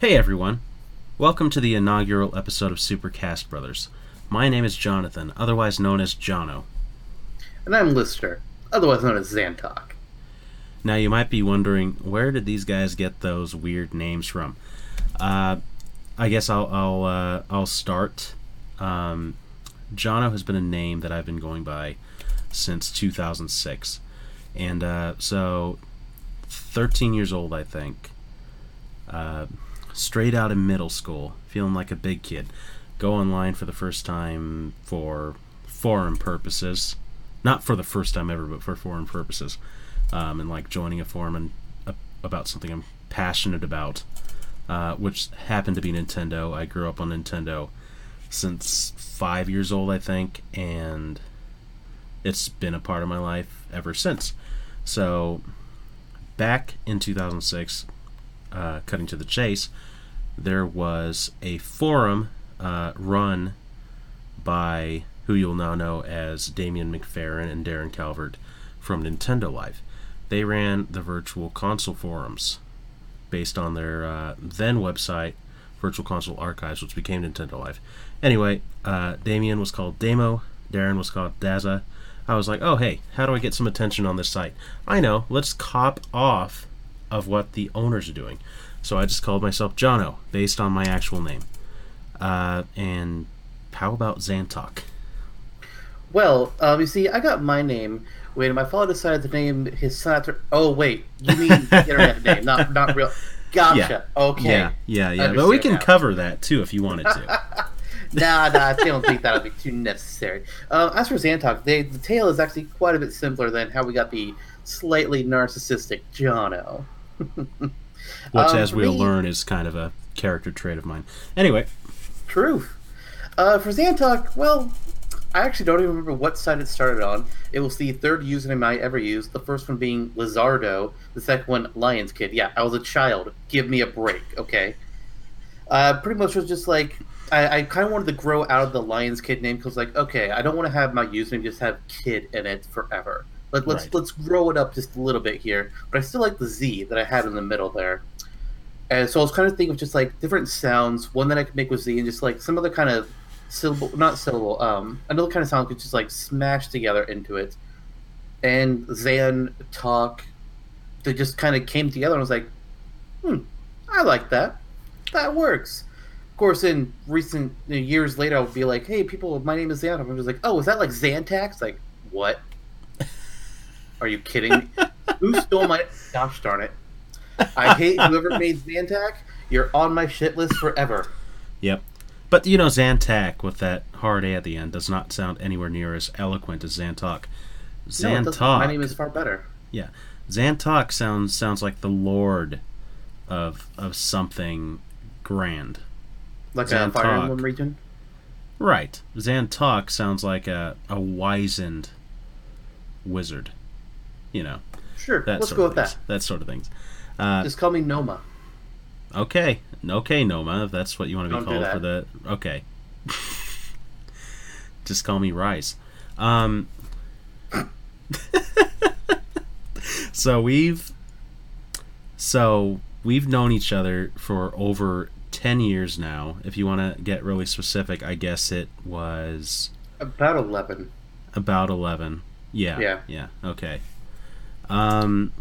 Hey everyone! Welcome to the inaugural episode of Supercast Brothers. My name is Jonathan, otherwise known as Jono. And I'm Lister, otherwise known as Zantok. Now you might be wondering, where did these guys get those weird names from? Uh, I guess I'll I'll uh, I'll start. Um, Jono has been a name that I've been going by since 2006, and uh, so 13 years old, I think. Straight out of middle school, feeling like a big kid. Go online for the first time for foreign purposes, not for the first time ever, but for foreign purposes, um, and like joining a forum and uh, about something I'm passionate about, uh, which happened to be Nintendo. I grew up on Nintendo since five years old, I think, and it's been a part of my life ever since. So, back in 2006, uh, cutting to the chase, there was a forum uh, run by who you'll now know as Damien McFerran and Darren Calvert from Nintendo Life. They ran the Virtual Console forums based on their uh, then website, Virtual Console Archives, which became Nintendo Life. Anyway, uh, Damien was called Damo, Darren was called Daza. I was like, oh, hey, how do I get some attention on this site? I know, let's cop off of what the owners are doing. So I just called myself Jono, based on my actual name. Uh, and how about Zantok? Well, um, you see, I got my name when my father decided to name his son after. Oh wait, you mean internet name, not not real. Gotcha. Yeah. Okay. Yeah, yeah, yeah. But we can now. cover that too if you wanted to. nah, nah, I don't think that'll be too necessary. Uh, as for Zantok, they, the tale is actually quite a bit simpler than how we got the slightly narcissistic Jono. Which, Um, as we'll me- learn, is kind of a character trait of mine. Anyway, True. Uh, for Zantok, well, I actually don't even remember what site it started on. It was the third username I ever used. The first one being Lizardo. The second one, Lions Kid. Yeah, I was a child. Give me a break, okay? Uh, pretty much was just like I, I kind of wanted to grow out of the Lions Kid name because, like, okay, I don't want to have my username just have Kid in it forever. Let, let's Right. let's grow it up just a little bit here. But I still like the Z that I had in the middle there. And so I was kind of thinking of just like different sounds, one that I could make with Z, and just like some other kind of syllable, not syllable, um, another kind of sound could just like smash together into it. And Zan talk, they just kind of came together, and I was like, hmm, I like that. That works. Of course, in recent years later, I would be like, hey, people, my name is Xan. I'm just like, oh, is that like Xantax? Like, what? Are you kidding me? Who stole my. Gosh darn it. I hate whoever made Zantac. You're on my shit list forever. yep. But you know, Zantac with that hard A at the end does not sound anywhere near as eloquent as Zantok. No. Zantok. my name is far better. Yeah, Zantok sounds sounds like the lord of of something grand. Like a Fire Zantok. Emblem region. Right. Zantok sounds like a a wizened wizard. You know Sure, that. let's go with that. things. That sort of things. Uh, Just call me Noma. okay, okay, Noma, if that's what you want to be Don't called for the. Okay. Just call me Rice. Um. so we've so we've known each other for over 10 years now if you want to get really specific i guess it was About 11. about 11 yeah Yeah. yeah okay um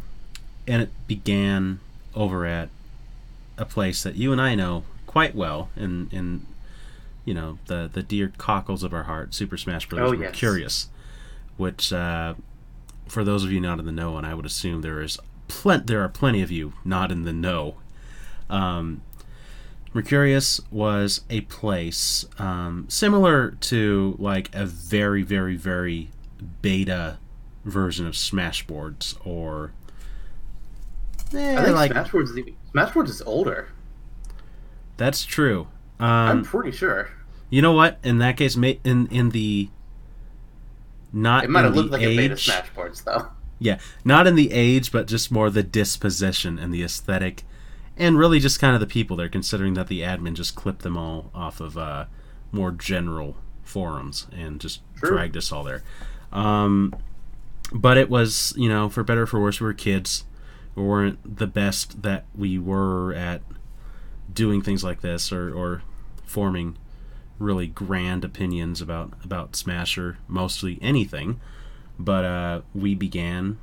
and it began over at a place that you and i know quite well in in you know the the dear cockles of our heart super smash Bros. Oh, yes. curious which uh for those of you not in the know and i would assume there is plen- there are plenty of you not in the know um Mercurius was a place um, similar to like a very, very, very beta version of Smashboards, or eh, I think like Smashboards is even, Smashboards is older. that's true. I'm Um, pretty sure. you know what? In that case, in in the not It might have looked the like a beta age, Smashboards though. yeah, not in the age, but just more the disposition and the aesthetic, and really just kind of the people there. Considering that the admin just clipped them all off of uh, more general forums and just True. dragged us all there. Um, but it was, you know, for better or for worse, we were kids. We weren't the best that we were at doing things like this or, or forming really grand opinions about about Smash or mostly anything. But uh, we began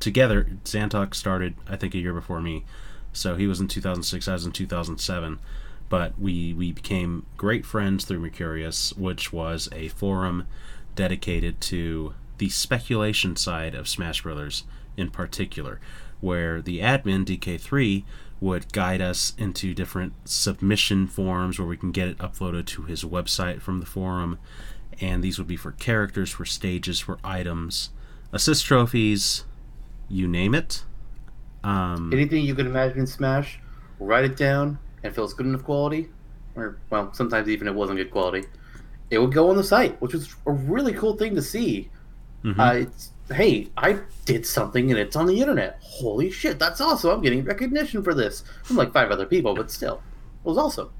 together. Zantok started, I think, a year before me, so he was in 2006. I was in 2007. But we we became great friends through Mercurius, which was a forum dedicated to the speculation side of Smash Brothers in particular, where the admin DK3 would guide us into different submission forms where we can get it uploaded to his website from the forum. And these would be for characters, for stages, for items, assist trophies, you name it. Um, Anything you can imagine in Smash, write it down, and was good enough quality, or well, sometimes even it wasn't good quality, it would go on the site, which was a really cool thing to see. Mhm. Uh, it's, hey, I did something and it's on the internet. Holy shit, that's awesome! I'm getting recognition for this from like five other people, but still, it was awesome.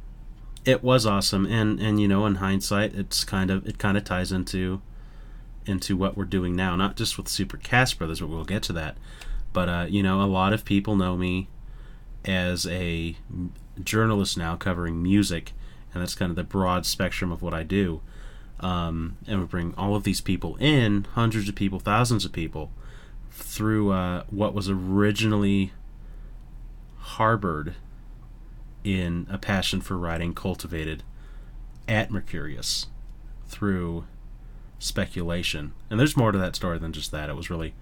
it was awesome and and you know in hindsight it's kind of it kind of ties into into what we're doing now not just with super cast brothers but we'll get to that but uh, you know a lot of people know me as a journalist now covering music and that's kind of the broad spectrum of what i do um, and we bring all of these people in hundreds of people thousands of people through uh, what was originally harbored in a passion for writing cultivated at Mercurius through speculation. And there's more to that story than just that. It was really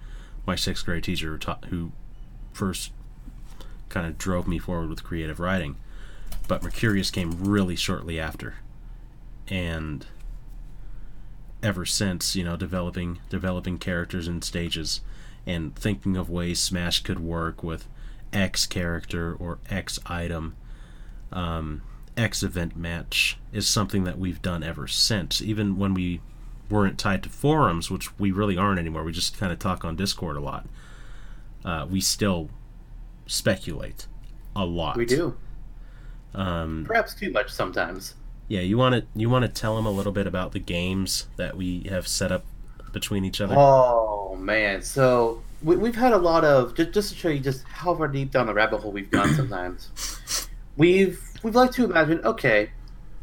my sixth grade teacher who, taught, who first kind of drove me forward with creative writing. But Mercurius came really shortly after. And ever since, you know, developing developing characters and stages and thinking of ways Smash could work with X character or X item um, X event match is something that we've done ever since. Even when we weren't tied to forums, which we really aren't anymore, we just kind of talk on Discord a lot. Uh, we still speculate a lot. We do, Um, perhaps too much sometimes. Yeah, you want to you want to tell them a little bit about the games that we have set up between each other. Oh man, so we, we've had a lot of just just to show you just how far deep down the rabbit hole we've gone. Sometimes we've we've like to imagine, okay,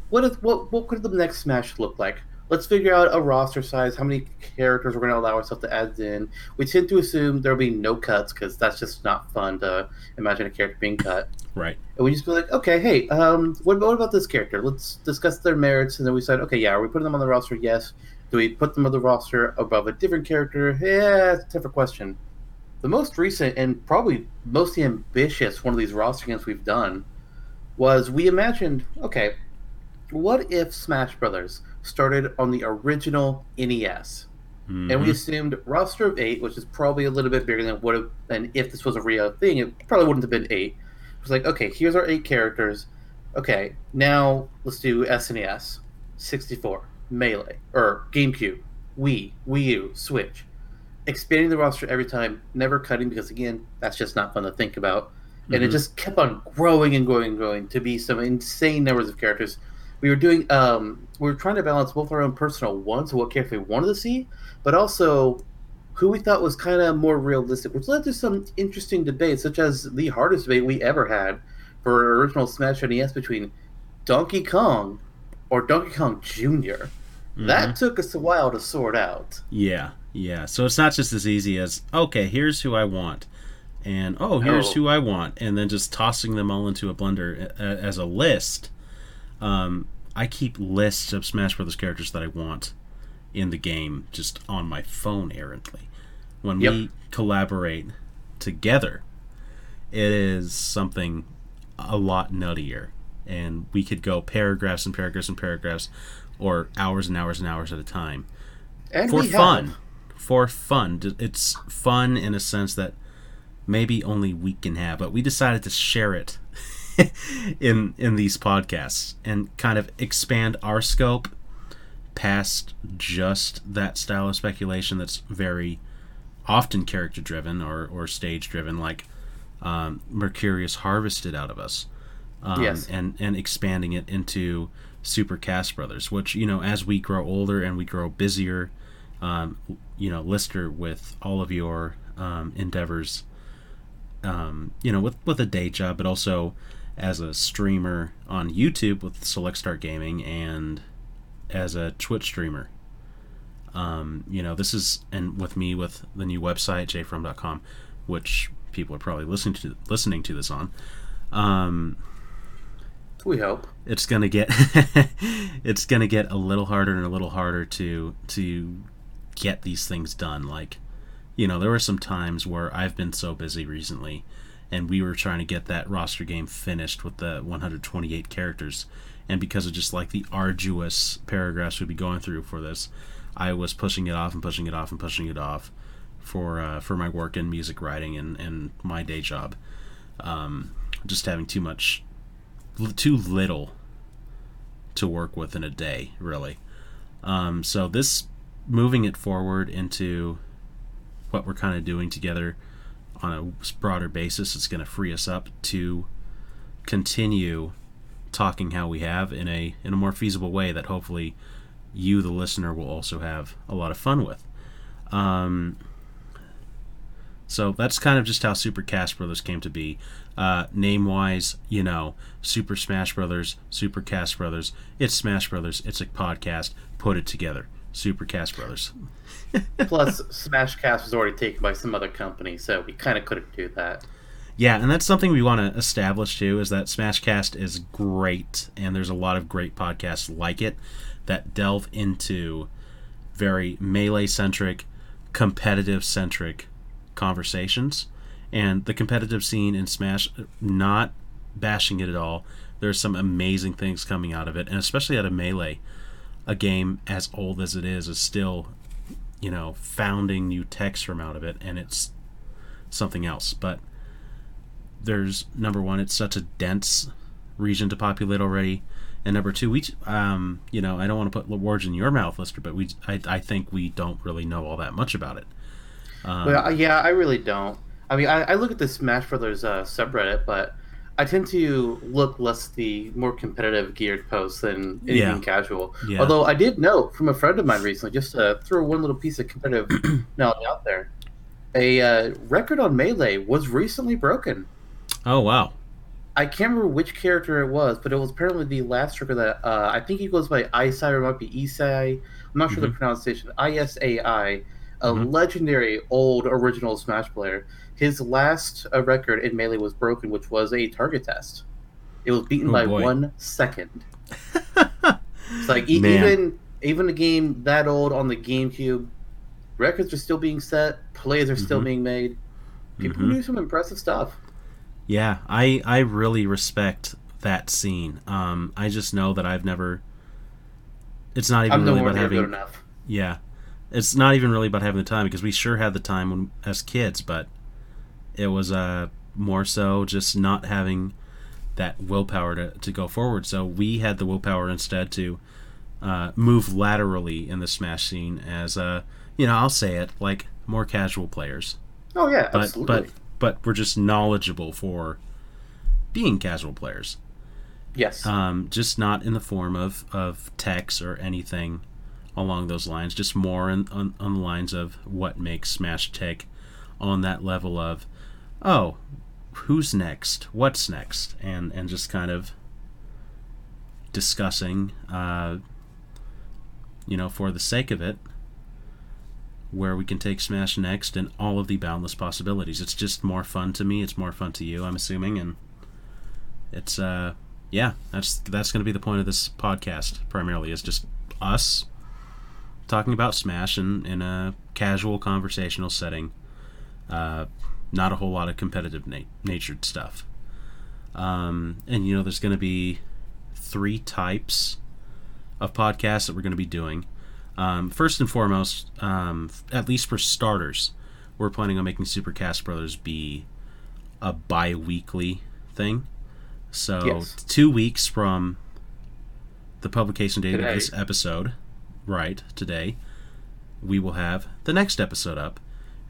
what if, what what could the next Smash look like? Let's figure out a roster size, how many characters we're going to allow ourselves to add in. We tend to assume there'll be no cuts because that's just not fun to imagine a character being cut. Right. And we just be like, okay, hey, um, what, what about this character? Let's discuss their merits. And then we said, okay, yeah, are we putting them on the roster? Yes. Do we put them on the roster above a different character? Yeah, it's a different question. The most recent and probably most ambitious one of these roster games we've done was we imagined, okay, what if Smash Brothers started on the original NES? and we Mhm. assumed roster of eight, which is probably a little bit bigger than what have been if this was a real thing. It probably wouldn't have been eight. It was like, okay, here's our eight characters. Okay, now let's do SNES, 64, Melee, or GameCube, Wii, Wii U, Switch. Expanding the roster every time, never cutting because again, that's just not fun to think about. And it Mhm. just kept on growing and growing and growing to be some insane numbers of characters. We were doing, um, we were trying to balance both our own personal wants what character we wanted to see, but also who we thought was kind of more realistic, which led to some interesting debates, such as the hardest debate we ever had for original Smash NES between Donkey Kong or Donkey Kong Jr. Mhm. That took us a while to sort out. Yeah, yeah. So it's not just as easy as okay, here's who I want, and oh, here's No. who I want, and then just tossing them all into a blender a- as a list. Um, I keep lists of Smash Brothers characters that I want in the game just on my phone errantly. When we collaborate together, it is something a lot nuttier, and we could go paragraphs and paragraphs and paragraphs, or hours and hours and hours at a time. And for we have. fun. For fun. It's fun in a sense that maybe only we can have but we decided to share it in in these podcasts and kind of expand our scope past just that style of speculation that's very often character driven or, or stage driven like um, mercurius harvested out of us um, Yes. and and expanding it into super cast brothers which you know as we grow older and we grow busier um, you know lister with all of your um, endeavors um, you know with with a day job but also as a streamer on YouTube with Select Start Gaming and as a Twitch streamer. Um, you know, this is and with me with the new website jfrom.com, which people are probably listening to listening to this on. Um, we hope it's gonna get it's gonna get a little harder and a little harder to to get these things done. Like, you know, there were some times where I've been so busy recently, and we were trying to get that roster game finished with the 128 characters, and because of just like the arduous paragraphs we'd be going through for this, I was pushing it off and pushing it off and pushing it off for uh, for my work in music writing and, and my day job. Um, just having too much, too little to work with in a day, really. Um, so this moving it forward into what we're kind of doing together on a broader basis, it's going to free us up to continue talking how we have in a in a more feasible way that hopefully you, the listener, will also have a lot of fun with. Um, so that's kind of just how Super Cast Brothers came to be. Uh, name wise, you know, Super Smash Brothers, Super Cast Brothers. It's Smash Brothers. It's a podcast. Put it together. Super Cast Brothers. Plus, Smash Cast was already taken by some other company, so we kind of couldn't do that. Yeah, and that's something we want to establish too is that Smashcast is great, and there's a lot of great podcasts like it that delve into very melee centric, competitive centric conversations. And the competitive scene in Smash, not bashing it at all, there's some amazing things coming out of it, and especially out of Melee, a game as old as it is, is still, you know, founding new techs from out of it, and it's something else. But there's number one, it's such a dense region to populate already and number two, we, um, you know, I don't want to put words in your mouth, Lister, but we, I, I think we don't really know all that much about it. Um, well, yeah, I really don't. I mean, I, I look at the Smash Brothers uh, subreddit, but I tend to look less the more competitive geared posts than anything yeah. casual. Yeah. Although I did note from a friend of mine recently, just to throw one little piece of competitive knowledge out there, a uh, record on Melee was recently broken. Oh wow! I can't remember which character it was, but it was apparently the last trigger that uh, I think he goes by Isai or it might be Isai. I'm not sure mm-hmm. the pronunciation. I S A I, a mm-hmm. legendary old original Smash player. His last uh, record in Melee was broken, which was a target test. It was beaten oh, by boy. one second. it's like e- even even a game that old on the GameCube, records are still being set, plays are still mm-hmm. being made. People mm-hmm. do some impressive stuff. Yeah, I I really respect that scene. Um, I just know that I've never. It's not even really about having. Yeah, it's not even really about having the time because we sure had the time when as kids, but it was uh more so just not having that willpower to, to go forward. So we had the willpower instead to uh, move laterally in the smash scene as uh you know I'll say it like more casual players. Oh yeah, but, absolutely. But but we're just knowledgeable for being casual players. Yes. Um, just not in the form of, of text or anything along those lines. Just more in, on, on the lines of what makes Smash tick on that level of, oh, who's next? What's next? And and just kind of discussing, uh, you know, for the sake of it, where we can take Smash next and all of the boundless possibilities. It's just more fun to me. It's more fun to you, I'm assuming, and it's uh yeah, that's that's going to be the point of this podcast primarily is just us talking about Smash in, in a casual conversational setting. Uh, not a whole lot of competitive na- natured stuff. Um, and you know, there's going to be three types of podcasts that we're going to be doing. Um, first and foremost, um, at least for starters, we're planning on making Super Cast Brothers be a bi weekly thing. So, yes. two weeks from the publication date today. of this episode, right, today, we will have the next episode up.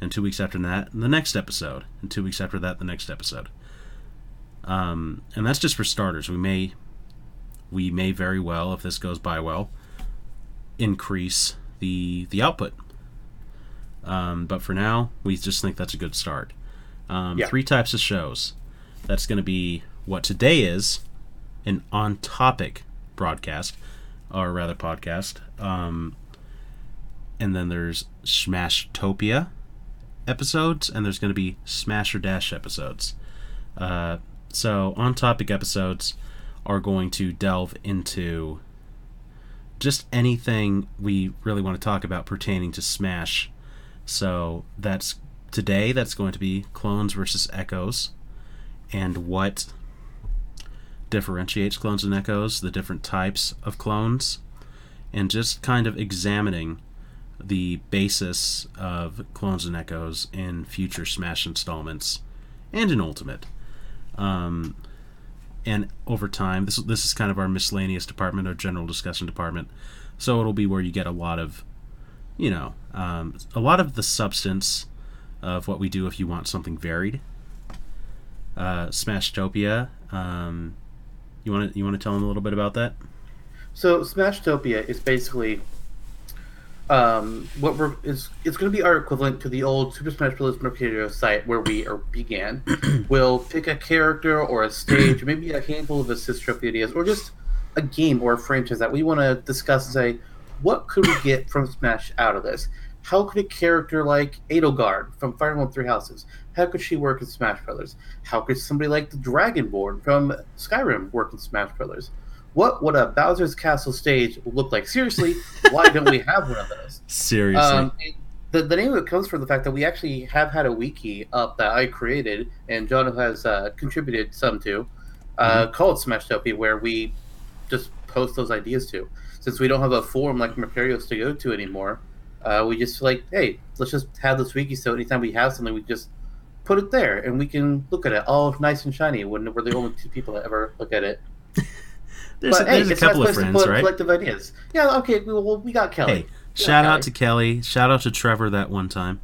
And two weeks after that, the next episode. And two weeks after that, the next episode. Um, and that's just for starters. We may, we may very well, if this goes by well, increase the the output. Um, but for now, we just think that's a good start. Um, yeah. Three types of shows. That's going to be what today is an on topic broadcast, or rather podcast. Um, and then there's Smashtopia episodes, and there's going to be Smash or Dash episodes. Uh, so, on topic episodes are going to delve into just anything we really want to talk about pertaining to Smash. So, that's today, that's going to be clones versus echoes, and what differentiates clones and echoes, the different types of clones, and just kind of examining the basis of clones and echoes in future Smash installments and in Ultimate. Um, and over time, this this is kind of our miscellaneous department, our general discussion department. So it'll be where you get a lot of, you know, um, a lot of the substance of what we do if you want something varied. Uh, Smashtopia. Um, you want to you want to tell them a little bit about that? So Smashtopia is basically um, what we're is it's going to be our equivalent to the old Super Smash Bros. Mercurius site where we began. we'll pick a character or a stage, or maybe a handful of assist trophy ideas, or just a game or a franchise that we want to discuss and say, what could we get from Smash out of this? How could a character like Edelgard from Fire Emblem Three Houses, how could she work in Smash Brothers? How could somebody like the Dragonborn from Skyrim work in Smash Brothers? What would a Bowser's Castle stage look like? Seriously, why don't we have one of those? Seriously. Um, the, the name of it comes from the fact that we actually have had a wiki up that I created and John has uh, contributed some to, uh, called Smashtopia, where we just post those ideas to. Since we don't have a forum like Mercurius to go to anymore, uh, we just like, hey, let's just have this wiki so anytime we have something, we just put it there and we can look at it all nice and shiny when we're the only two people that ever look at it. there's a, but hey, there's a it's a couple of friends, right? collective ideas. Yeah, okay, well, we got Kelly. Hey, shout out Kelly. to Kelly. Shout out to Trevor that one time.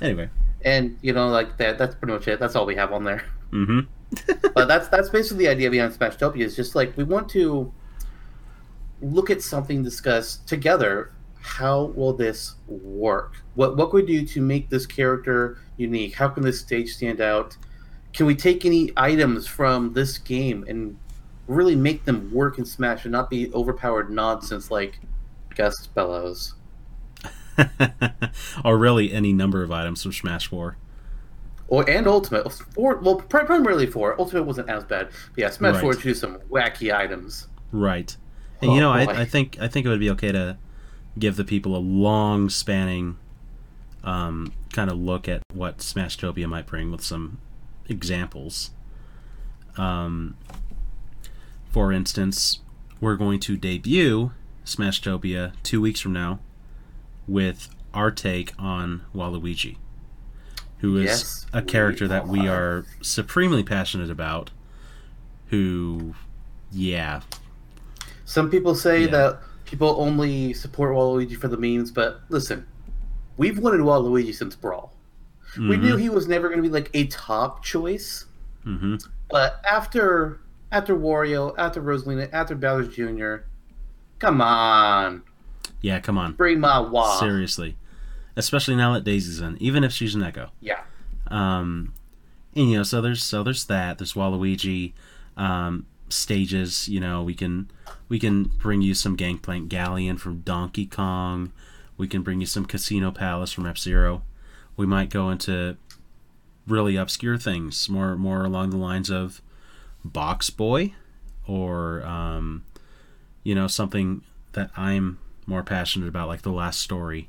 Anyway. and you know, like that. That's pretty much it. That's all we have on there. Mm-hmm. but that's that's basically the idea behind Smashtopia. Is just like we want to look at something, discuss together. How will this work? What what could we do to make this character unique? How can this stage stand out? Can we take any items from this game and really make them work in Smash and not be overpowered nonsense like Gust Bellows? or really any number of items from Smash 4. Or and Ultimate. Four, well, primarily four. Ultimate wasn't as bad. But yeah, Smash Right. Four introduced some wacky items. Right. And you Oh, know. I, I think I think it would be okay to give the people a long spanning um, kind of look at what Smashtopia might bring with some examples. Um, for instance, we're going to debut Smashtopia two weeks from now with our take on Waluigi, who is Yes, a we character that we are. supremely passionate about. Who, yeah, Some people say Yeah. that people only support Waluigi for the memes, but listen, we've wanted Waluigi since Brawl. We Mhm. knew he was never going to be like a top choice, hmm but after after Wario, after Rosalina, after Bowser Jr., come on, Yeah, come on. bring my wa. Seriously. Especially now that Daisy's in, even if she's an echo. Yeah, Um and you know, so there's so there's that. There's Waluigi, um, stages, you know, we can we can bring you some Gangplank Galleon from Donkey Kong. We can bring you some Casino Palace from F Zero. We might go into really obscure things, more more along the lines of Box Boy or um, you know, something that I'm more passionate about, like the last story.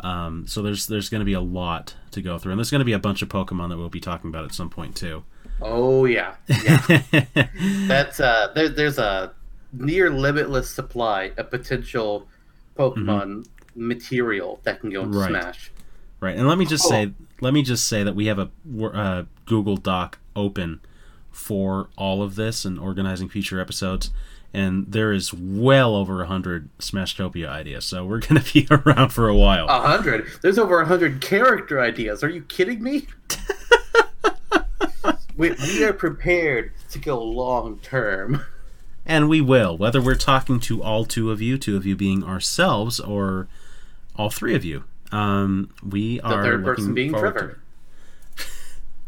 Um, so there's there's going to be a lot to go through, and there's going to be a bunch of Pokemon that we'll be talking about at some point too. oh yeah, yeah. That's uh, there, there's a near limitless supply of potential Pokemon material that can go into Mm-hmm. Right. Smash. right, and let me just Oh. say, let me just say that we have a uh, Google Doc open for all of this and organizing future episodes, and there is well over a hundred Smashtopia ideas. So we're going to be around for a while. A hundred. There's over a hundred character ideas. Are you kidding me? we, we are prepared to go long term. And we will, whether we're talking to all two of you, two of you being ourselves, or all three of you. Um, we are the third person being Trevor.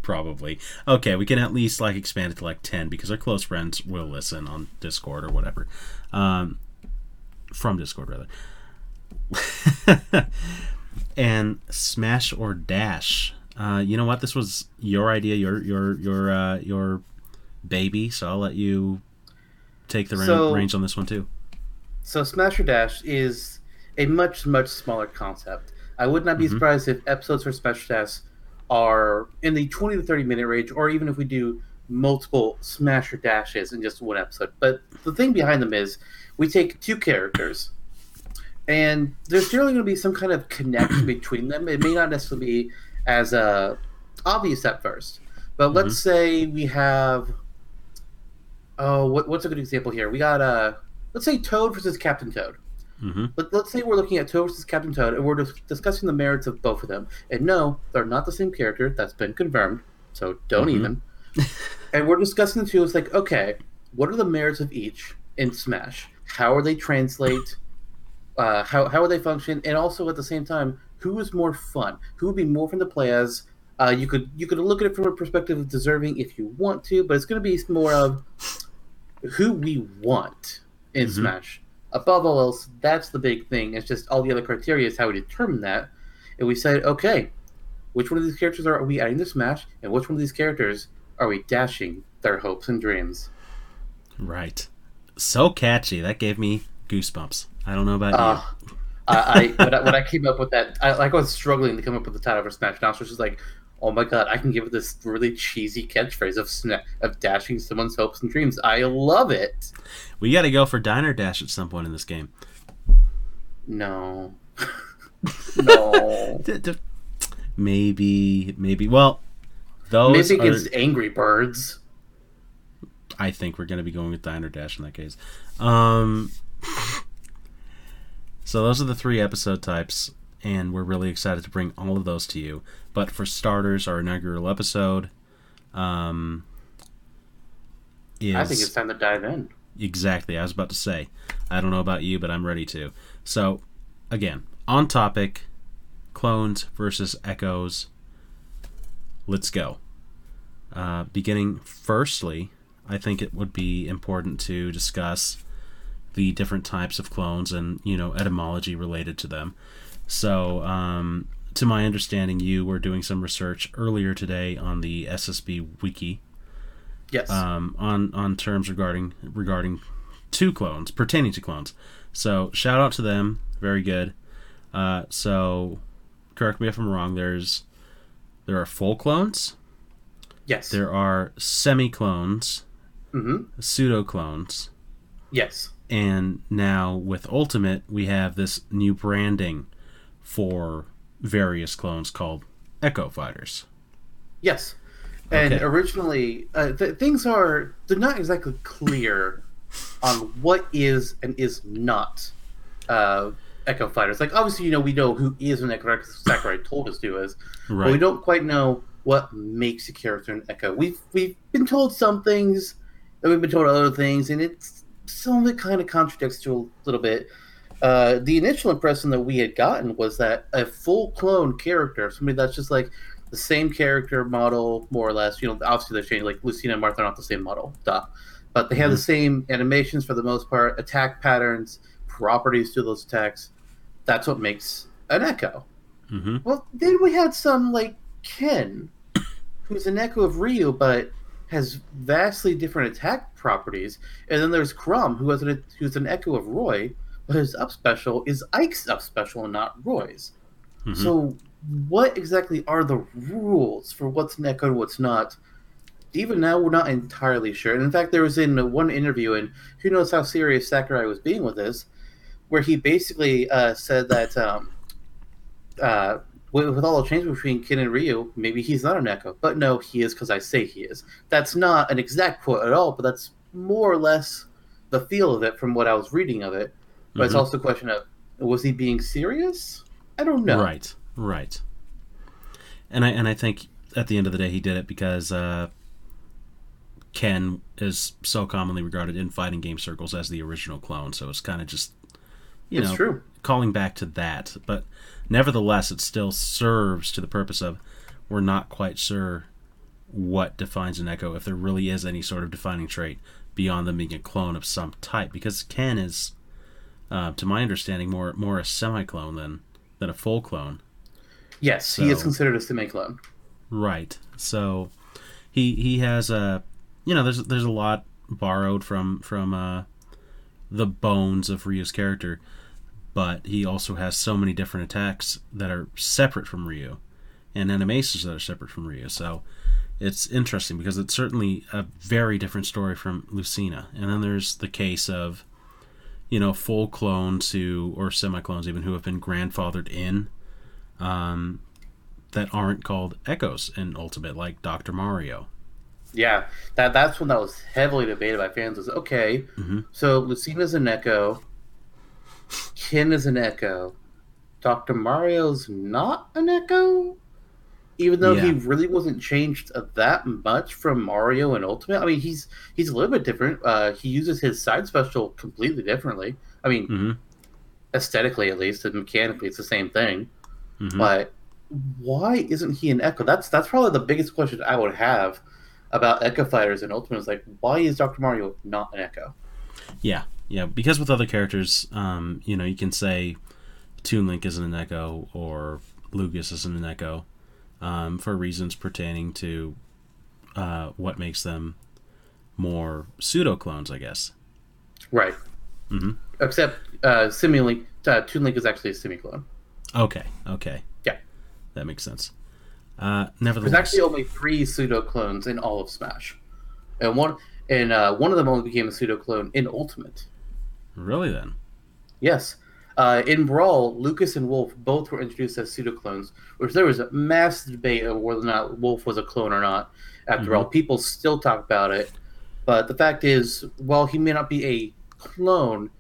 Probably. Okay, we can at least like expand it to like ten because our close friends will listen on Discord or whatever. Um, from Discord rather. and smash or dash. Uh, you know what? This was your idea, your your your uh, your baby. So I'll let you take the So- range on this one too. So Smash or Dash is a much much smaller concept. I would not be Mhm. surprised if episodes for Smash or Dash are in the 20 to 30 minute range, or even if we do multiple smasher Dashes in just one episode. But the thing behind them is we take two characters, and there's generally going to be some kind of connection between them. It may not necessarily be as uh, obvious at first, but let's say we have. Oh, what, what's a good example here? We got uh, let's say Toad versus Captain Toad. Hmm Let, let's say we're looking at Toad versus Captain Toad, and we're dis- discussing the merits of both of them. And no, they're not the same character. That's been confirmed. So don't Mhm. even. and we're discussing the two. It's like, okay, what are the merits of each in Smash? How are they translate? Uh, how how would they function? And also at the same time, who is more fun? Who would be more fun to play as? Uh, you could you could look at it from a perspective of deserving if you want to, but it's going to be more of who we want in Mhm. Smash. Above all else, that's the big thing. It's just all the other criteria is how we determine that. And we said, okay, which one of these characters are we adding to Smash, and which one of these characters are we dashing their hopes and dreams? Right. So catchy. That gave me goosebumps. I don't know about Uh, I, I, when I when I came up with that, I like I was struggling to come up with the title for Smash. Now, so it's just like, oh my god, I can give it this really cheesy catchphrase of sna- of dashing someone's hopes and dreams. I love it. We got to go for Diner Dash at some point in this game. No, no. D- d- Maybe, maybe. Well, those Maybe are, against Angry Birds. I think we're going to be going with Diner Dash in that case. Um, so those are the three episode types, and we're really excited to bring all of those to you. But for starters, our inaugural episode um, is I think it's time to dive in. Exactly. I was about to say. I don't know about you, but I'm ready to. So, again, on topic clones versus echoes. Let's go. Uh, beginning firstly, I think it would be important to discuss the different types of clones and, you know, etymology related to them. So, um, to my understanding, you were doing some research earlier today on the SSB wiki Yes. um, on on terms regarding regarding two clones pertaining to clones. So shout out to them, very good. Uh, so correct me if I'm wrong. There's there are full clones, yes. there are semi clones, Mm-hmm. pseudo clones, Yes. and now with Ultimate we have this new branding for various clones called Echo Fighters. Yes. And Okay. originally, uh, th- things are they're not exactly clear on what is and is not uh, Echo Fighters. Like obviously, you know, we know who is an Echo Fighter. 'cause Sakurai told us to is, but we don't quite know what makes a character an Echo. We've we've been told some things, and we've been told other things, and it's some of it kind of contradicts to a little bit. Uh, the initial impression that we had gotten was that a full clone character, somebody that's just like the same character model, more or less. You know, obviously they're changing. Like Lucina and Marth are not the same model, duh. But they have the same animations for the most part, attack patterns, properties to those attacks. That's what makes an Echo. hmm Well, then we had some like Ken, who's an echo of Ryu, but has vastly different attack properties. And then there's Chrom, who has an who's an echo of Roy, his up special is Ike's up special and not Roy's. Mhm. So, what exactly are the rules for what's an echo and what's not? Even now, we're not entirely sure. And in fact, there was in one interview, and who knows how serious Sakurai was being with this, where he basically uh, said that um, uh, with, with all the change between Ken and Ryu, maybe he's not an echo. But no, he is because I say he is. That's not an exact quote at all, but that's more or less the feel of it from what I was reading of it. But it's Mhm. also a question of was he being serious? I don't know. Right, right. And I and I think at the end of the day he did it because uh, Ken is so commonly regarded in fighting game circles as the original clone, so it's kind of just you it's know true. calling back to that. But nevertheless, it still serves to the purpose of we're not quite sure what defines an echo, if there really is any sort of defining trait beyond them being a clone of some type. Because Ken is, uh, to my understanding, more more a semi clone than than a full clone. Yes, he is considered a semi clone. Right. So he he has a you know there's there's a lot borrowed from from uh, the bones of Ryu's character, but he also has so many different attacks that are separate from Ryu, and animations that are separate from Ryu. So it's interesting because it's certainly a very different story from Lucina. And then there's the case of you know full clones who or semi clones even who have been grandfathered in. Um, that aren't called echoes in Ultimate, like Dr. Mario. Yeah, that that's when that was heavily debated by fans. Was okay, Mhm. so Lucina's an echo, Ken is an echo, Doctor Mario's not an echo, even though he really wasn't changed that much from Mario and Ultimate. I mean, he's he's a little bit different. Uh, he uses his side special completely differently. I mean, Mm-hmm. aesthetically at least, and mechanically, it's the same thing. Mhm. But why isn't he an Echo? That's that's probably the biggest question I would have about Echo Fighters and Ultimate is like, why is Dr. Mario not an Echo? Yeah, yeah. Because with other characters, um, you know, you can say Toon Link isn't an echo or Lucas isn't an echo um, for reasons pertaining to uh, what makes them more pseudo clones, I guess. Right. Mhm. Except uh, Simulink, uh, Toon Link is actually a semi clone. Okay, okay. Yeah. That makes sense. Uh, There's actually only three pseudo clones in all of Smash, and one and uh, one of them only became a pseudo clone in Ultimate. really then. Yes. Uh, in Brawl, Lucas and Wolf both were introduced as pseudo clones, which there was a massive debate of whether or not Wolf was a clone or not. After Mhm. all, people still talk about it. But the fact is, while he may not be a clone,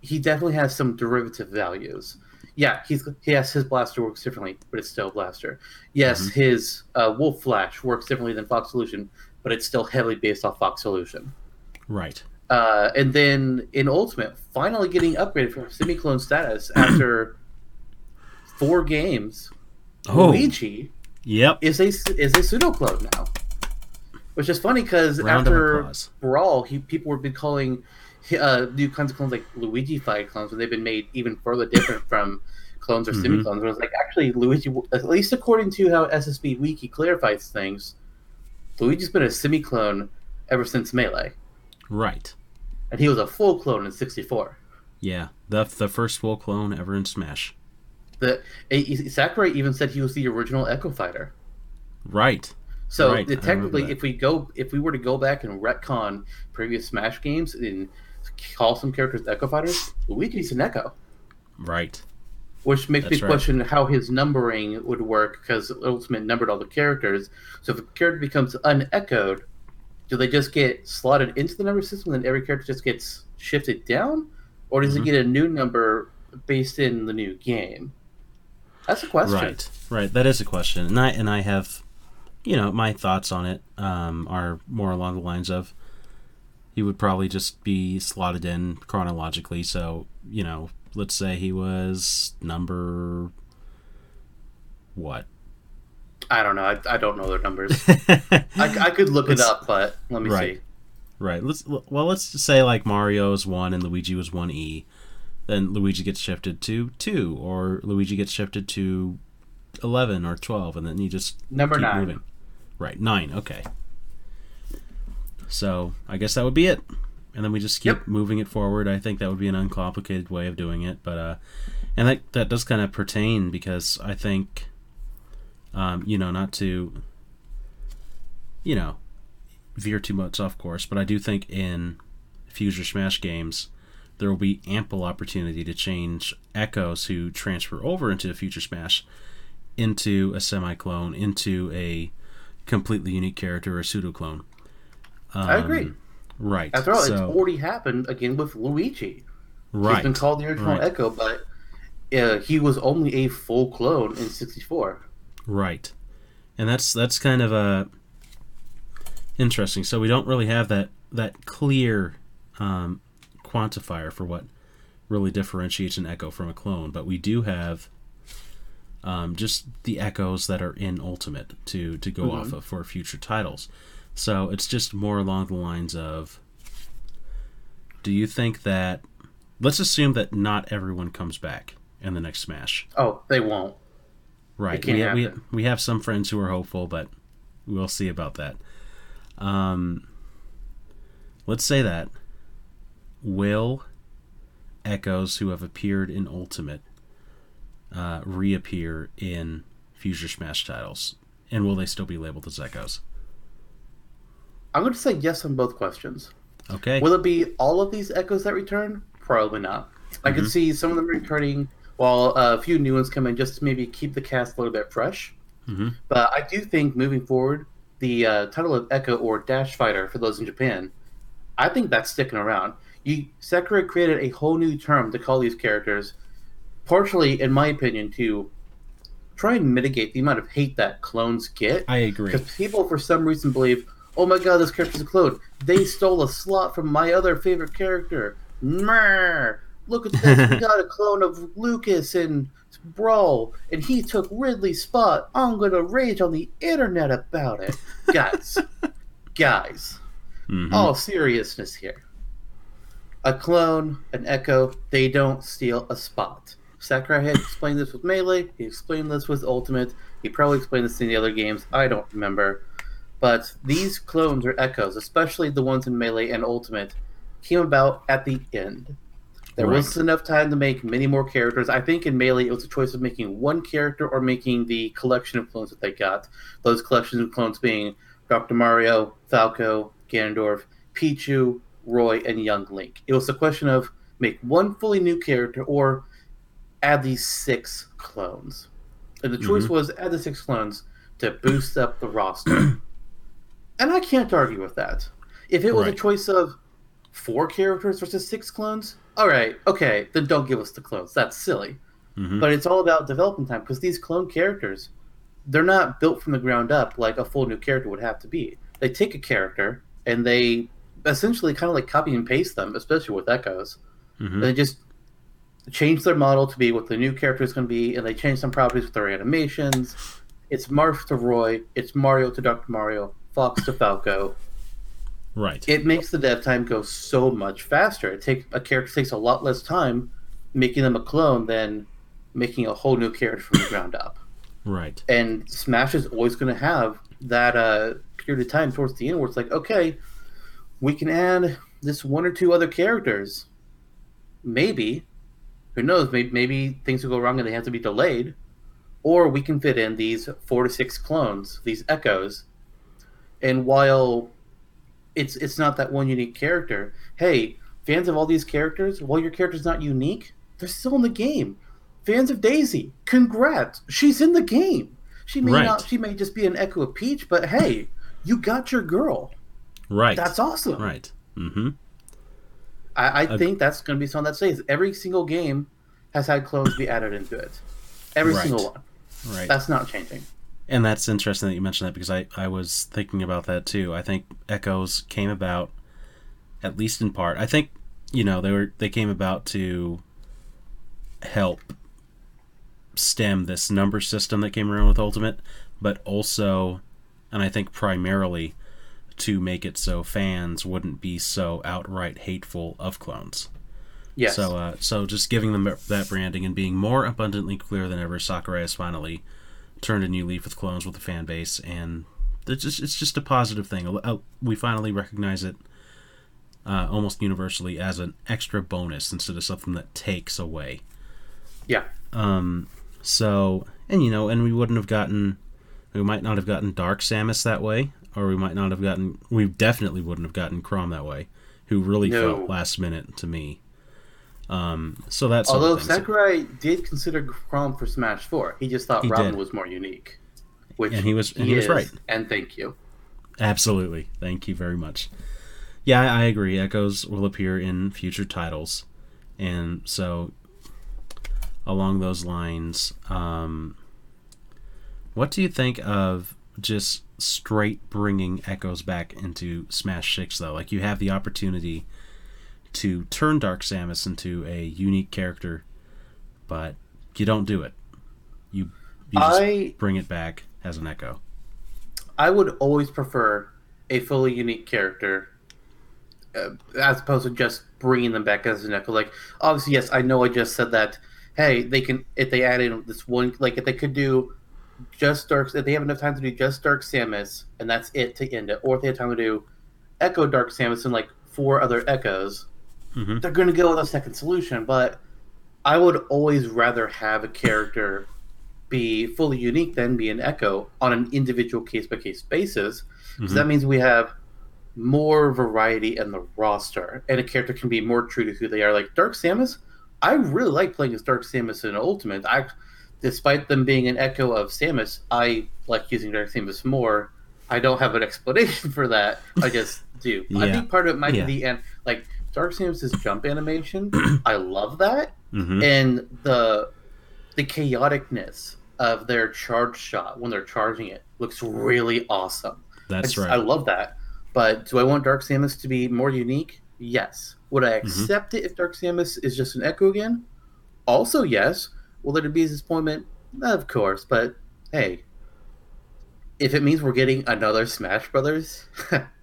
he definitely has some derivative values. Yeah, he's yes, his blaster works differently, but it's still a blaster. Yes, Mhm. his uh, Wolf Flash works differently than Fox's Illusion, but it's still heavily based off Fox's Illusion. Right. Uh, and then in Ultimate, finally getting upgraded from semi-clone status after four games, Oh, Luigi yep. is a is a pseudo clone now, which is funny because after. Brawl, he people were been calling uh, new kinds of clones like Luigi fight clones, when they've been made even further different from clones or Mhm. semi-clones. It was like actually Luigi, at least according to how SSB Wiki clarifies things, Luigi's been a semi-clone ever since Melee, Right. And he was a full clone in '64. Yeah. The the first full clone ever in Smash. The Sakurai even said he was the original Echo Fighter. Right. So Right, eh, technically, if we go, if we were to go back and retcon previous Smash games and call some characters Echo Fighters, Luigi's an Echo, Right. which makes That's me right. question how his numbering would work because Ultimate numbered all the characters. So if a character becomes unechoed, do they just get slotted into the number system, and then every character just gets shifted down, or does Mhm. it get a new number based in the new game? That's a question. Right, right. That is a question, and I and I have, you know, my thoughts on it um, are more along the lines of he would probably just be slotted in chronologically. So you know, let's say he was number what? I don't know. I, I don't know their numbers. I, I, could look it Let's- up, but let me Right. see. Right. Let's well, let's say like Mario's one and Luigi was one E. Then Luigi gets shifted to two, or Luigi gets shifted to eleven or twelve, and then you just Number keep nine. moving. Right, nine. Okay. So I guess that would be it, and then we just keep Yep. moving it forward. I think that would be an uncomplicated way of doing it, but uh, and that that does kind of pertain because I think, um, you know, not to, you know, veer too much off course, but I do think in Future Smash games there will be ample opportunity to change echoes who transfer over into a Future Smash into a semi clone, into a completely unique character or pseudo clone. Um, I agree. Right. After all, it's already happened again with Luigi. Right. He's been called the original right. Echo, but uh, he was only a full clone in '64. Right. And that's that's kind of a interesting. So we don't really have that that clear um, quantifier for what really differentiates an echo from a clone, but we do have um, just the echoes that are in Ultimate to to go Mm-hmm. off of for future titles. So it's just more along the lines of do you think that let's assume that not everyone comes back in the next Smash. Oh, they won't. Right. we, we, happen. we have some friends who are hopeful, but we'll see about that. Um, let's say that will echoes who have appeared in Ultimate uh, reappear in Future Smash titles, and will they still be labeled as echoes? I'm going to say yes on both questions. Okay. Will it be all of these echoes that return? Probably not. I Mm-hmm. could see some of them returning while uh, a few new ones come in just to maybe keep the cast a little bit fresh. Mhm. But I do think moving forward, the uh, title of Echo or Dash Fighter for those in Japan, I think that's sticking around. You Sakurai created a whole new term to call these characters, partially, in my opinion, to try and mitigate the amount of hate that clones get. I agree. Because people, for some reason, believe, oh my god, this character's a clone. They stole a slot from my other favorite character. Mer! Look at this. we got a clone of Lucas in Brawl, and he took Ridley's spot. I'm gonna rage on the internet about it. Guys, guys, Mhm. all seriousness here. A clone, an echo, they don't steal a spot. Sakurai had explained this with Melee, he explained this with Ultimate, he probably explained this in the other games, I don't remember. But these clones or echoes, especially the ones in Melee and Ultimate, came about at the end. There Right. wasn't enough time to make many more characters. I think in Melee it was a choice of making one character or making the collection of clones that they got. Those collections of clones being Dr. Mario, Falco, Ganondorf, Pichu, Roy, and Young Link. It was a question of make one fully new character or add these six clones. And the choice mm-hmm. was add the six clones to boost up the roster. and I can't argue with that. If it was Right. a choice of four characters versus six clones, all right, okay, then don't give us the clones. That's silly. Mhm. But it's all about development time because these clone characters, they're not built from the ground up like a full new character would have to be. They take a character and they essentially kind of like copy and paste them, especially with echoes. Mhm. They just change their model to be what the new character is going to be, and they change some properties with their animations. It's Marth to Roy, it's Mario to Dr. Mario, Fox to Falco. Right. It makes the dev time go so much faster. It takes a character takes a lot less time making them a clone than making a whole new character from the ground up. right. And Smash is always going to have that uh, period of time towards the end where it's like, okay, we can add this one or two other characters. Maybe, who knows? Maybe, maybe things will go wrong and they have to be delayed, or we can fit in these four to six clones, these echoes. And while it's it's not that one unique character, hey, fans of all these characters, while your character's not unique, they're still in the game. Fans of Daisy, congrats, she's in the game. She may Right. not, she may just be an echo of Peach, but hey, you got your girl. Right. That's awesome. right. Mm-hmm. I, I think that's going to be something that stays. Every single game has had clones be added into it. Every Right. single one. Right. That's not changing. And that's interesting that you mentioned that because I, I was thinking about that too. I think Echoes came about, at least in part. I think you know they were they came about to help stem this number system that came around with Ultimate, but also, and I think primarily, to make it so fans wouldn't be so outright hateful of clones. Yes. So, uh, so just giving them that branding and being more abundantly clear than ever, Sakurai is finally turned a new leaf with clones with the fan base, and it's just it's just a positive thing. Uh, We finally recognize it uh, almost universally as an extra bonus instead of something that takes away. yeah. Um, so, and you know, and we wouldn't have gotten, we might not have gotten Dark Samus that way, or we might not have gotten, we definitely wouldn't have gotten Chrom that way, who really No. felt last minute to me. Um, so that's Although Sakurai did consider Chrom for Smash 4, he just thought He Robin did. was more unique. Which And he was- and he was right. And thank you. Absolutely. Thank you very much. Yeah, I I agree. Echoes will appear in future titles. And so, along those lines, um, what do you think of just straight bringing Echoes back into Smash 6, though? Like, you have the opportunity to turn Dark Samus into a unique character, but you don't do it. You you just I bring it back as an Echo. I would always prefer a fully unique character uh, as opposed to just bringing them back as an echo. Like, obviously, yes, I know I just said that. Hey, they can if they add in this one, like if they could do just Dark, if they have enough time to do just Dark Samus and that's it to end it, or if they have time to do Echo Dark Samus and like four other Echoes, Mhm. they're going to go with a second solution. But I would always rather have a character be fully unique than be an Echo on an individual case by case basis. Mhm. So that means we have more variety in the roster, and a character can be more true to who they are. Like Dark Samus, I really like playing as Dark Samus in Ultimate. I, despite them being an echo of Samus, I like using Dark Samus more. I don't have an explanation for that. I just do. I think part of it might Yeah. be the end. Like Dark Samus's jump animation, I love that, Mhm. and the the chaoticness of their charge shot when they're charging it looks really awesome. I, That's just- right. I love that. But do I want Dark Samus to be more unique? Yes. Would I Mm-hmm. accept it if Dark Samus is just an echo again? Also, yes. Will it be a disappointment? Of course. But hey, if it means we're getting another Smash Brothers,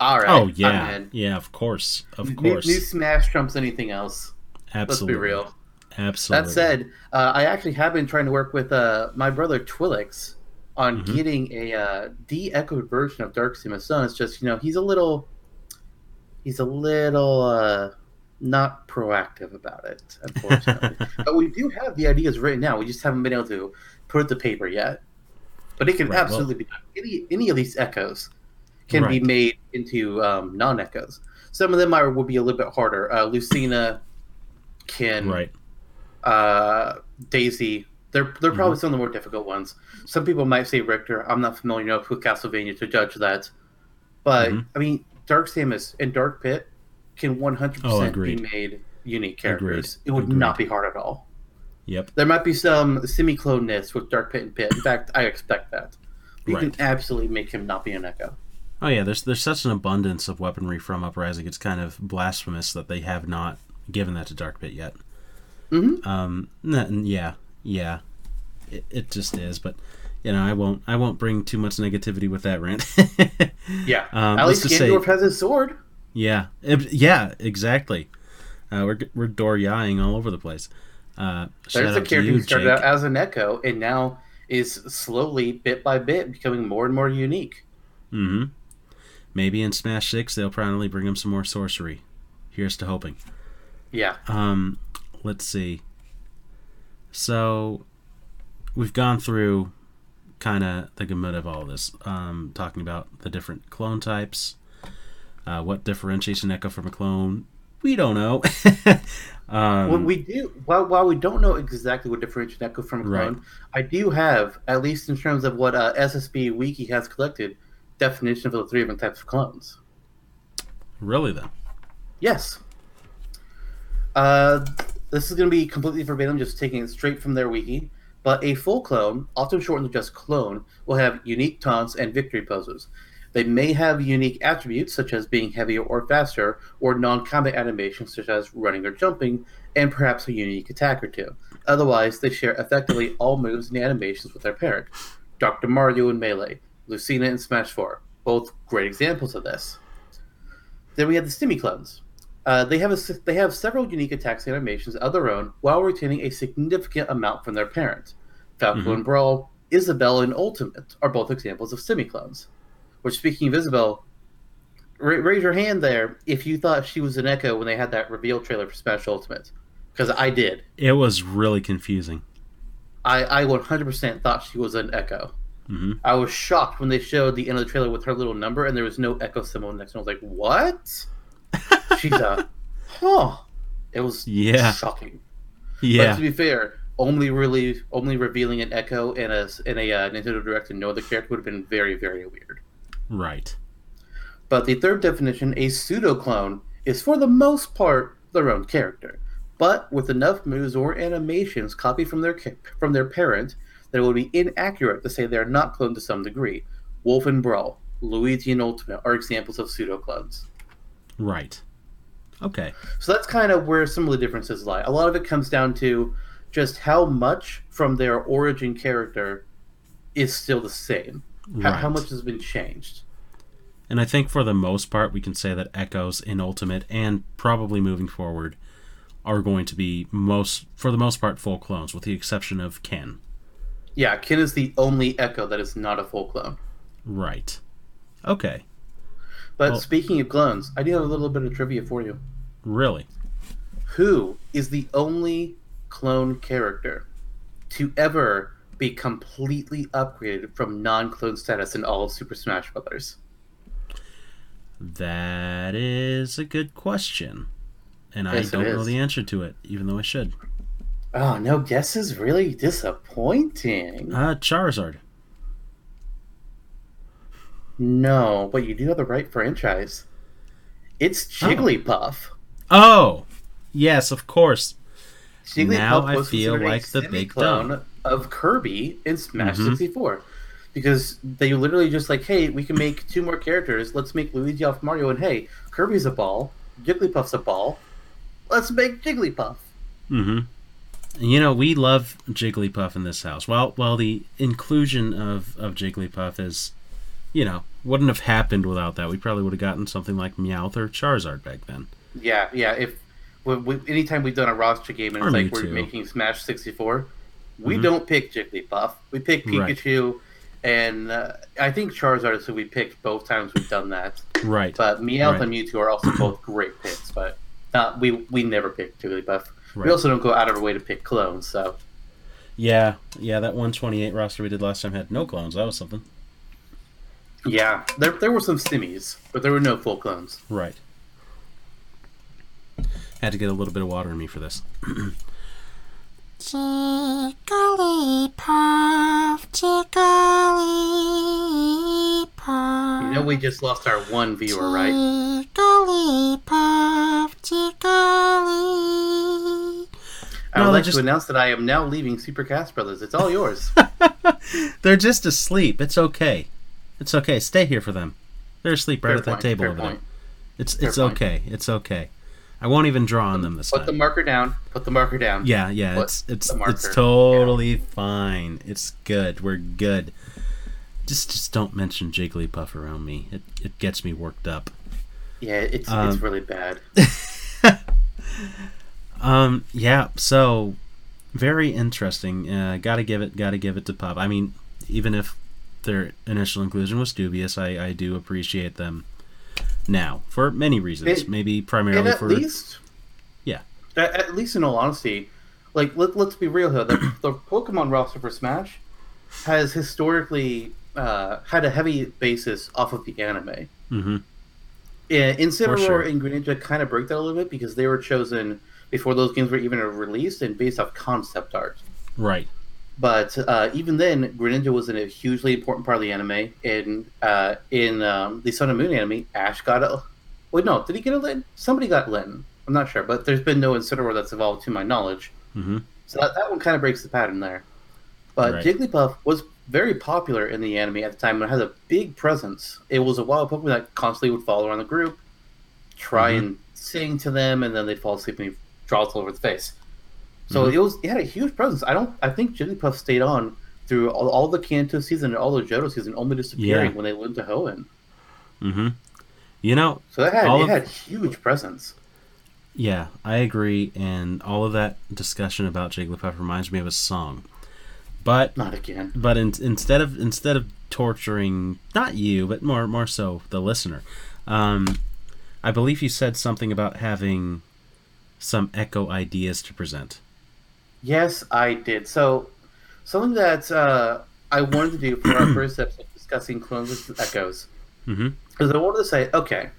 all right. oh yeah, yeah. Of course, of New- course. New, Smash trumps anything else. Absolutely. Let's be real. Absolutely. That said, uh, I actually have been trying to work with uh, my brother Twilix on Mhm. getting a uh, de-echoed version of Dark Samus Sun. It's just you know he's a little, he's a little uh, not proactive about it, unfortunately. but we do have the ideas written now. We just haven't been able to put it to paper yet. But it can Right, well- absolutely be done. Any any of these echoes can be made into um, non-echoes. Some of them are will be a little bit harder. Uh, Lucina can right. uh, Daisy. They're they're Mm-hmm. probably some of the more difficult ones. Some people might say Richter. I'm not familiar enough with Castlevania to judge that. But Mhm. I mean, Dark Samus and Dark Pit can 100% Oh, be made unique characters. Agreed. It would Agreed. not be hard at all. Yep. There might be some semi-cloneness with Dark Pit and Pit. In fact, I expect that. You Right. can absolutely make him not be an Echo. Oh yeah, there's there's such an abundance of weaponry from Uprising. It's kind of blasphemous that they have not given that to Dark Pit yet. Mhm. Um. yeah. Yeah. It, it just is, but you know, I won't I won't bring too much negativity with that rant. Yeah. Um, At least Ganondorf has his sword. Yeah, It- yeah, exactly. Uh, we're we're door yaying all over the place. Uh, There's a character you, who started Jake. out as an Echo and now is slowly, bit by bit, becoming more and more unique. hmm Maybe in Smash Six they'll probably bring him some more sorcery. Here's to hoping. Yeah. Um, let's see. So, we've gone through kind of the gamut of all this, um, talking about the different clone types, uh, what differentiates an echo from a clone. We don't know. um, Well, we do. While, while we don't know exactly what differentiates Echo from a clone, Right. I do have, at least in terms of what uh, SSB Wiki has collected, definition for the three different types of clones. really then? Yes. Uh, this is going to be completely verbatim, just taking it straight from their wiki. But a full clone, often shortened to just clone, will have unique taunts and victory poses. They may have unique attributes, such as being heavier or faster, or non combat animations, such as running or jumping, and perhaps a unique attack or two. Otherwise, they share effectively all moves and animations with their parent. Dr. Mario in Melee, Lucina and Smash 4, both great examples of this. Then we have the semi clones. Uh, they have a, they have several unique attacks and animations of their own while retaining a significant amount from their parent. Falco Mhm. and Brawl, Isabelle and Ultimate are both examples of semi clones. Which, speaking of Isabelle, ra- raise your hand there if you thought she was an Echo when they had that reveal trailer for Smash Ultimate, because I did. It was really confusing. I, I 100% thought she was an Echo. Hmm I was shocked when they showed the end of the trailer with her little number and there was no Echo symbol next. And I was like, "What? She's a huh?" It was Yeah. shocking. But Yeah. to be fair, only really only revealing an Echo in a in a uh, Nintendo Direct and no other character would have been very very weird. Right. But the third definition, a pseudo clone, is for the most part their own character, but with enough moves or animations copied from their from their parent that it would be inaccurate to say they are not cloned to some degree. Wolf and Brawl, Luigi and Ultimate are examples of pseudo clones. Right. Okay. So that's kind of where some of the differences lie. A lot of it comes down to just how much from their origin character is still the same. How, how much has been changed? And I think for the most part, we can say that Echoes in Ultimate and probably moving forward are going to be most, for the most part, full clones, with the exception of Ken. Yeah, Ken is the only Echo that is not a full clone. Right. Okay. But Well- speaking of clones, I do have a little bit of trivia for you. Really? Who is the only clone character to ever be completely upgraded from non-clone status in all of Super Smash Bros.? That is a good question. And I Yes, don't know the answer to it, even though I should. Oh, no guesses? Really disappointing. Uh, Charizard. No, but you do have the right franchise. It's Jigglypuff. Oh! Yes, of course. Jigglypuff Now I feel like the big dumb. of Kirby in Smash Mhm. 64. Because they literally just like, hey, we can make two more characters. Let's make Luigi off Mario, and hey, Kirby's a ball, Jigglypuff's a ball. Let's make Jigglypuff. Mm-hmm. You know, we love Jigglypuff in this house. Well, well, the inclusion of of Jigglypuff is, you know, wouldn't have happened without that. We probably would have gotten something like Meowth or Charizard back then. Yeah, yeah. If we, we, anytime we've done a roster game and Or it's like we're making Smash 64, we Mhm. don't pick Jigglypuff. We pick Right. Pikachu, and uh, I think Charizard is who we picked both times we've done that. Right. But Meowth Right. and Mewtwo are also both great picks, but not we we never pick Jigglypuff. Right. We also don't go out of our way to pick clones, so Yeah, yeah. That 128 roster we did last time had no clones. That was something. yeah, there there were some stimmies, but there were no full clones. Right. Had to get a little bit of water in me for this. Jigglypuff, Jigglypuff. You know, we just lost our one viewer, right? Jigglypuff, Jiggly. I would they like just- to announce that I am now leaving Supercast Brothers. It's all yours. They're just asleep. It's okay. It's okay. Stay here for them. They're asleep right Fair at that point, table fair over point. there. It's Fair it's point. okay. It's okay. I won't even draw on them this time. Put the marker down. Put the marker down. Yeah, yeah. Put It's it's it's totally fine. It's good. We're good. Just just don't mention Jigglypuff around me. It it gets me worked up. Yeah, it's it's Um, really bad. Um. Yeah. So, very interesting. Uh, gotta give it. Gotta give it to Puff. I mean, even if their initial inclusion was dubious, I I do appreciate them now for many reasons. It- Maybe primarily at for least, Yeah. At, at least, in all honesty, like let, let's be real here. The, the Pokemon roster for Smash has historically uh, had a heavy basis off of the anime. hmm In, Incineroar sure. and Greninja kind of break that a little bit because they were chosen before those games were even released and based off concept art. right. But uh, even then, Greninja was in a hugely important part of the anime. In uh, in um, the Sun and Moon anime, Ash got a. Wait, no, did he get a Litten? Somebody got Litten. I'm not sure, but there's been no Incineroar that's evolved to my knowledge. hmm So that, that one kind of breaks the pattern there. But Right. Jigglypuff was very popular in the anime at the time and had a big presence. It was a wild Pokemon that constantly would follow around the group, try Mhm. and sing to them, and then they'd fall asleep and draw all over the face. So Mhm. it was it had a huge presence. I don't I think Jigglypuff stayed on through all, all the Kanto season and all the Johto season, only disappearing Yeah. when they went to Hoenn. hmm You know, So that had All it of- had huge presence. Yeah, I agree, and all of that discussion about Jigglypuff reminds me of a song. But Not again. but in, instead of instead of torturing not you, but more more so the listener, um, I believe you said something about having some echo ideas to present. Yes, I did. So, something that uh, I wanted to do for our first episode discussing clones and echoes Mm-hmm. I wanted to say, okay,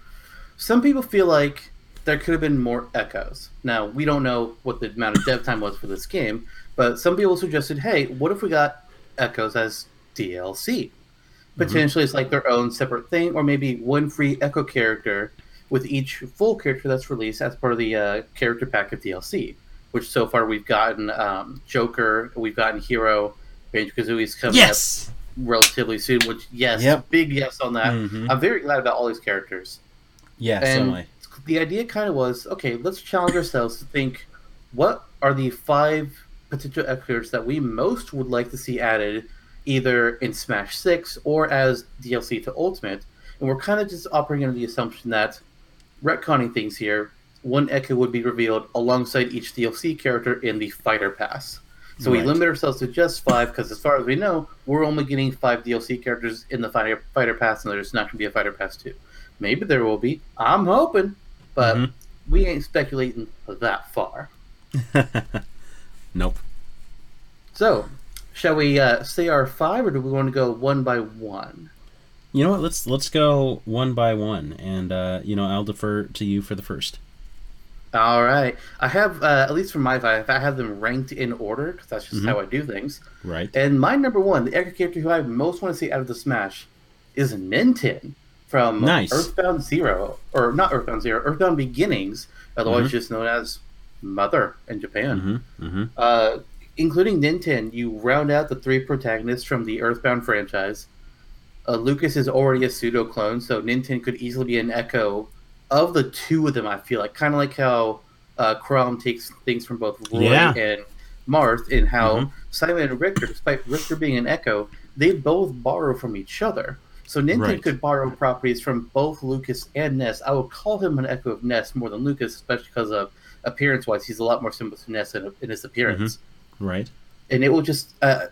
some people feel like there could have been more echoes. Now, we don't know what the amount of dev time was for this game, but some people suggested, hey, what if we got echoes as DLC? Potentially, it's like their own separate thing, or maybe one free echo character with each full character that's released as part of the uh, character pack of DLC. Which so far we've gotten um, Joker, we've gotten Hero, Banjo Kazooie's coming up relatively soon. Which yes, Yep. big yes on that. Mhm. I'm very glad about all these characters. Yeah. And I. the idea kind of was okay, let's challenge ourselves to think what are the five potential characters that we most would like to see added either in Smash 6 or as DLC to Ultimate. And we're kind of just operating under the assumption that retconning things here, one Echo would be revealed alongside each DLC character in the Fighter Pass. So we limit ourselves to just five because, as far as we know, we're only getting five DLC characters in the Fighter, Fighter Pass, and there's not going to be a Fighter Pass 2. Maybe there will be. I'm hoping, but Mhm. we ain't speculating that far. nope. So, shall we uh, say our five, or do we want to go one by one? You know what? Let's let's go one by one, and uh, you know I'll defer to you for the first. All right. I have, uh, at least for my five, I have them ranked in order because that's just Mhm. how I do things. Right. And my number one, the Echo character who I most want to see out of the Smash, is Ninten from Nice. Earthbound Zero, or not Earthbound Zero, Earthbound Beginnings, otherwise Mhm. just known as Mother in Japan. Mm-hmm. Mm-hmm. Uh, including Ninten, you round out the three protagonists from the Earthbound franchise. Uh, Lucas is already a pseudo clone, so Ninten could easily be an echo of the two of them. I feel like kind of like how uh, Chrom takes things from both Roy Yeah. and Marth, and how Mhm. Simon and Richter, despite Richter being an echo, they both borrow from each other. So Ninten Right. could borrow properties from both Lucas and Ness. I would call him an echo of Ness more than Lucas, especially because of appearance-wise, he's a lot more similar to Ness in, in his appearance Right. and it will just uh,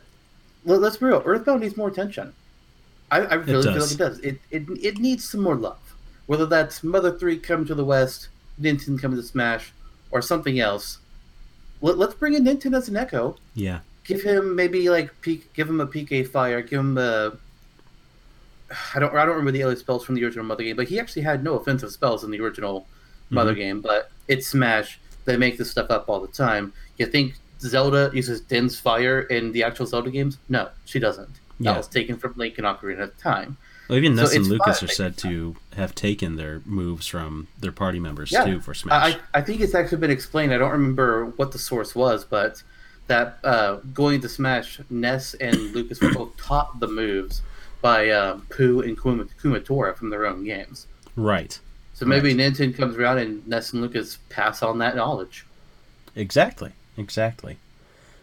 let, us be real. Earthbound needs more attention. I, I really feel like it does. It, it it needs some more love. Whether that's Mother Three coming to the West, Ninten coming to Smash, or something else. Let, let's bring in Ninten as an Echo. Yeah. Give him maybe like peak. Give him a PK Fire. Give him a. I don't. I don't remember the other spells from the original Mother game, but he actually had no offensive spells in the original Mother game. But it's Smash. They make this stuff up all the time. You think Zelda uses Din's Fire in the actual Zelda games? No, she doesn't. That Yeah. was taken from Link and Ocarina of Time. Well, even So Ness and Lucas are said to have taken their moves from their party members Yeah. too for Smash. I, I think it's actually been explained. I don't remember what the source was, but that uh, going to Smash, Ness and Lucas were both taught the moves by uh, Poo and Kuma, Kumatora from their own games. right. So maybe Nintendo comes around and Ness and Lucas pass on that knowledge. Exactly. Exactly.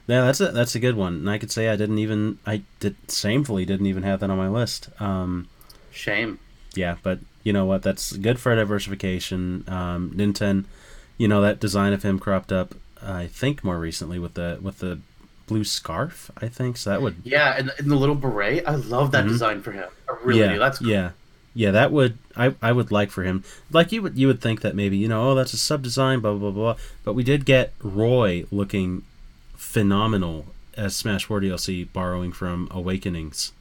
Yeah, that's a that's a good one. And I could say I didn't even I did shamefully didn't even have that on my list. Um, Shame. yeah, but you know what? That's good for diversification. Um, Nintendo, you know that design of him cropped up. I think more recently with the with the blue scarf. I think so. That would Yeah, and, and the little beret, I love that Mhm. design for him. I really yeah, do. That's cool. yeah, yeah. That would I I would like for him. Like you would you would think that maybe you know oh that's a sub design blah blah blah. blah. But we did get Roy looking phenomenal as Smash 4 DLC, borrowing from Awakenings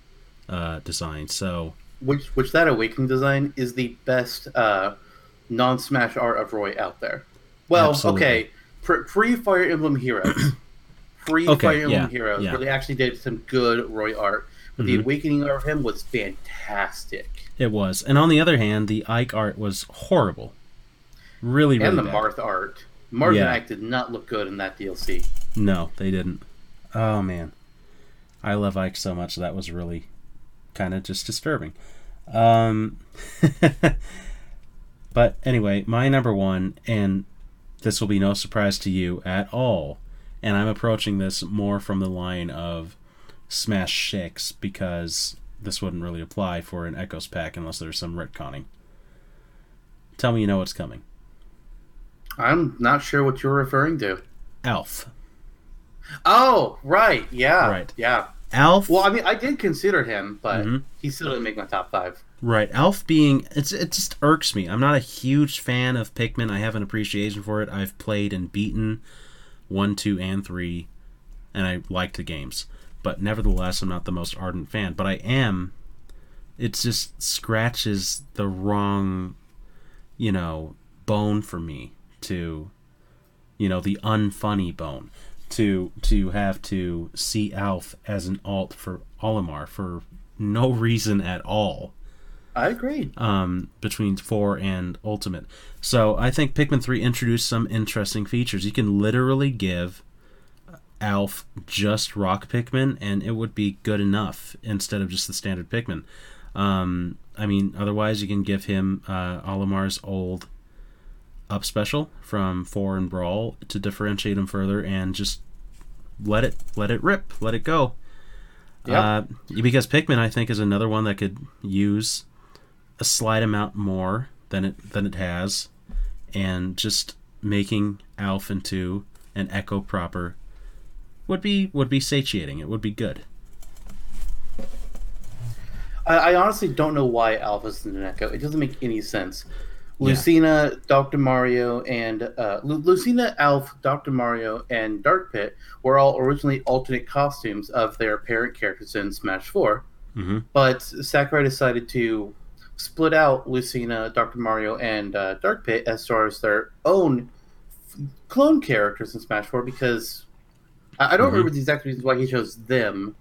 uh, design. So Which which that awakening design is the best uh, non-smash art of Roy out there. Well, Absolutely. okay, pre- Fire Emblem Heroes, pre Okay, Fire Emblem yeah, Heroes, yeah. where they actually did some good Roy art. But the Mhm. awakening art of him was fantastic, it was. And on the other hand, the Ike art was horrible. Really, really and the bad. Marth art. Marth Yeah. and Ike did not look good in that DLC. No, they didn't. Oh man, I love Ike so much. That was really kind of just disturbing. Um, but anyway, my number one, and this will be no surprise to you at all. And I'm approaching this more from the line of Smash Six because this wouldn't really apply for an Echoes pack unless there's some retconning. Tell me you know what's coming. I'm not sure what you're referring to. Alph. Oh, right, yeah, Right. yeah. Alph. Well, I mean, I did consider him, but Mhm. he still didn't make my top five. Right, Alph being it's it just irks me. I'm not a huge fan of Pikmin. I have an appreciation for it. I've played and beaten one, two, and three, and I like the games. But nevertheless, I'm not the most ardent fan. But I am. It just scratches the wrong, you know, bone for me to, you know, the unfunny bone to to have to see Alph as an alt for Olimar for no reason at all I agree. um, between 4 and Ultimate. So I think Pikmin 3 introduced some interesting features. You can literally give Alph just rock Pikmin and it would be good enough instead of just the standard Pikmin. Um, I mean, otherwise you can give him uh, Olimar's old up special from 4 and Brawl to differentiate him further and just let it let it rip, let it go. Yep. Uh, because Pikmin, I think, is another one that could use a slight amount more than it than it has, and just making Alph into an Echo proper would be would be satiating. It would be good. I, I honestly don't know why Alpha's in an Echo. It doesn't make any sense. Yeah. Lucina, Dr. Mario, and uh, Lu- Lucina, Alph, Dr. Mario, and Dark Pit were all originally alternate costumes of their parent characters in Smash 4. hmm But Sakurai decided to split out Lucina, Dr. Mario, and uh, Dark Pit as far as their own f- clone characters in Smash 4 because I, I don't Mhm. remember the exact reasons why he chose them,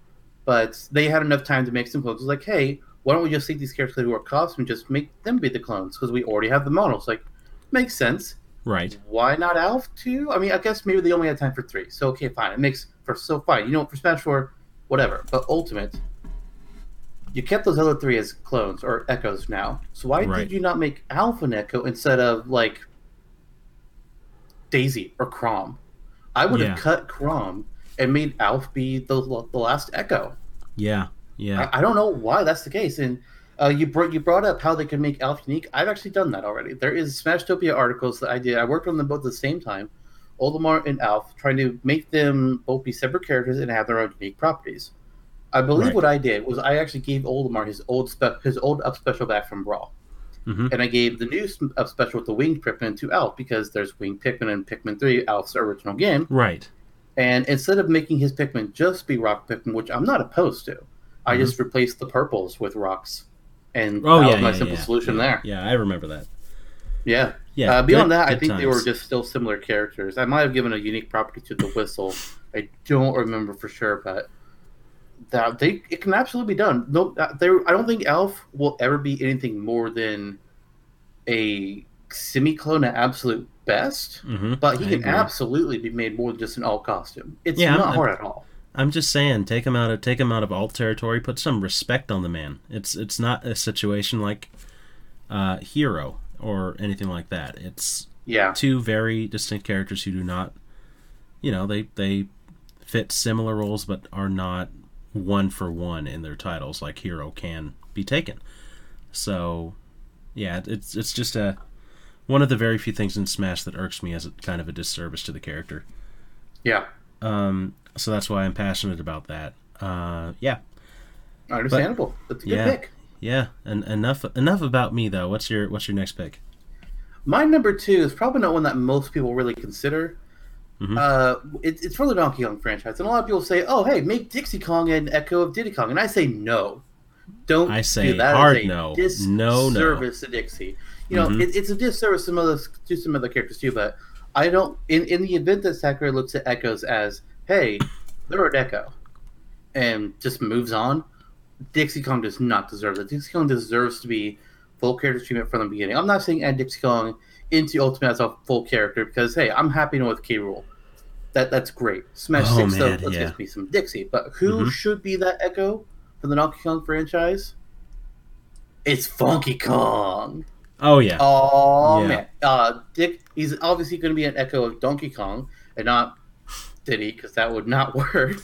but they had enough time to make some clones. It was like, hey, why don't we just take these characters who are costumes and just make them be the clones because we already have the models? Like, makes sense. Right. Why not Alph too? I mean, I guess maybe they only had time for three, so okay, fine. It makes for so fine. You know, for Smash Four, whatever. But Ultimate, you kept those other three as clones or echoes now. So why Right. did you not make Alpha an echo instead of like Daisy or Chrom? I would Yeah. have cut Chrom and made Alph be the the last echo. Yeah. Yeah. I, I don't know why that's the case. And uh, you brought you brought up how they can make Alph unique. I've actually done that already. There is Smashtopia articles that I did. I worked on them both at the same time, Olimar and Alph, trying to make them both be separate characters and have their own unique properties. I believe Right. what I did was I actually gave Olimar his old spe- his old up special back from Brawl, hmm and I gave the new special with the winged Pikmin to Alph because there's winged Pikmin and Pikmin Three, Alph's original game. Right. And instead of making his Pikmin just be rock Pikmin, which I'm not opposed to, I Mhm. just replaced the purples with rocks. And Oh that yeah. was my yeah, simple yeah, solution there. Yeah, I remember that. Yeah. Yeah. uh, beyond good- that, I good think they were just still similar characters. I might have given a unique property to the whistle. I don't remember for sure, but that they it can absolutely be done. No, uh, there. I don't think Alph will ever be anything more than a semi-clone at absolute best. Mhm, But he I can agree. absolutely be made more than just an alt costume. It's Yeah, not I'm- hard at all. I'm just saying, take him out of take him out of alt territory. Put some respect on the man. It's it's not a situation like uh, Hero or anything like that. It's Yeah. two very distinct characters who do not, you know, they they fit similar roles but are not one for one in their titles like Hero can be taken. So, yeah, it's it's just a one of the very few things in Smash that irks me as a, kind of a disservice to the character. Yeah. Um, so that's why I'm passionate about that. Uh, yeah, Understandable. That's a good yeah. pick. yeah. And enough enough about me though. What's your what's your next pick? My number two is probably not one that most people really consider. Mhm. Uh, it, it's for the Donkey Kong franchise, and a lot of people say, "Oh, hey, make Dixie Kong an echo of Diddy Kong," and I say no. Don't I say do that. hard It's a no. No, no. Disservice to Dixie. You know, Mhm. it, it's a disservice to some other to some other characters too. But I don't. In in the event that Sakurai looks at echoes as, "Hey, they're an echo," and just moves on, Dixie Kong does not deserve that. Dixie Kong deserves to be full character treatment from the beginning. I'm not saying add Dixie Kong into Ultimate as a full character because hey, I'm happy with K. Rool. That that's great. Smash Oh, Six man, though, let's yeah. give me some Dixie. But who Mhm. should be that Echo for the Donkey Kong franchise? It's Funky Kong. Oh yeah. Oh Yeah. man, uh, Dick. He's obviously going to be an echo of Donkey Kong and not Diddy because that would not work.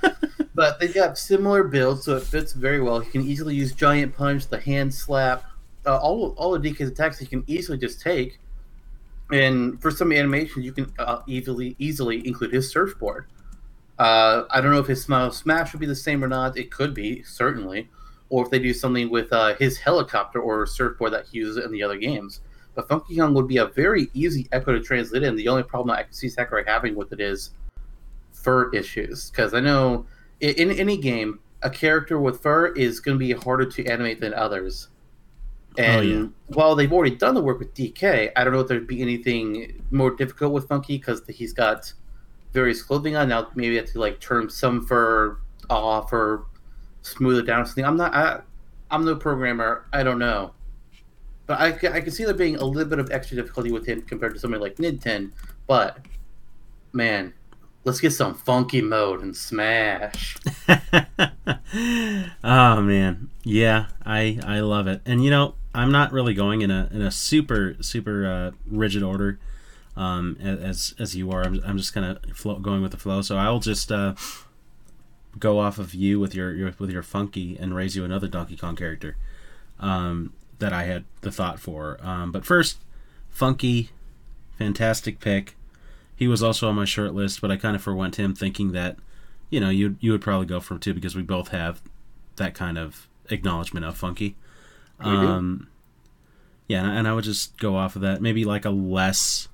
but they got similar builds, so it fits very well. He can easily use Giant Punch, the hand slap, uh, all all of DK's attacks. He can easily just take. And for some animations, you can uh, easily easily include his surfboard. Uh, I don't know if his smile smash would be the same or not. It could be certainly, or if they do something with uh, his helicopter or surfboard that he uses in the other games. But Funky Kong would be a very easy echo to translate in. The only problem I can see Sakurai having with it is fur issues. Because I know in, in any game, a character with fur is going to be harder to animate than others. And Oh, yeah. while they've already done the work with DK, I don't know if there'd be anything more difficult with Funky because he's got various clothing on. Now maybe you have to like turn some fur off or smooth it down or something. I'm not. I, I'm no programmer. I don't know. But I, I can see there being a little bit of extra difficulty with him compared to somebody like Ninten. But man, let's get some funky mode and smash. oh man, yeah, I I love it. And you know, I'm not really going in a in a super super uh, rigid order. um, as as you are. I'm, I'm just kind of going with the flow. So I'll just uh, go off of you with your, your with your funky and raise you another Donkey Kong character um, that I had the thought for. Um, but first, funky, fantastic pick. He was also on my short list, but I kind of forwent him, thinking that you know you you would probably go for him too because we both have that kind of acknowledgement of funky. Um, yeah, and I, and I would just go off of that. Maybe like a less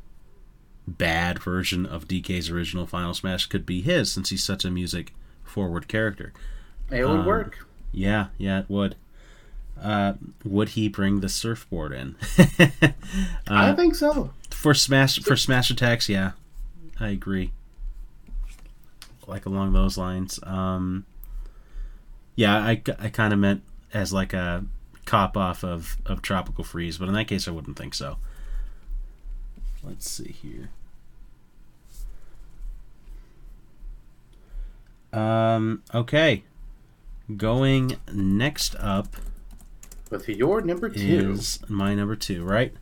bad version of DK's original Final Smash could be his, since he's such a music forward character. It would um, work. Yeah, yeah, it would. Uh, would he bring the surfboard in? I uh, think so. for smash for smash attacks, yeah, I agree. Like along those lines. Um, yeah, I, I kind of meant as like a cop off of, of Tropical Freeze, but in that case, I wouldn't think so. Let's see here. Um, okay. Going next up With your number two. is my number two, right?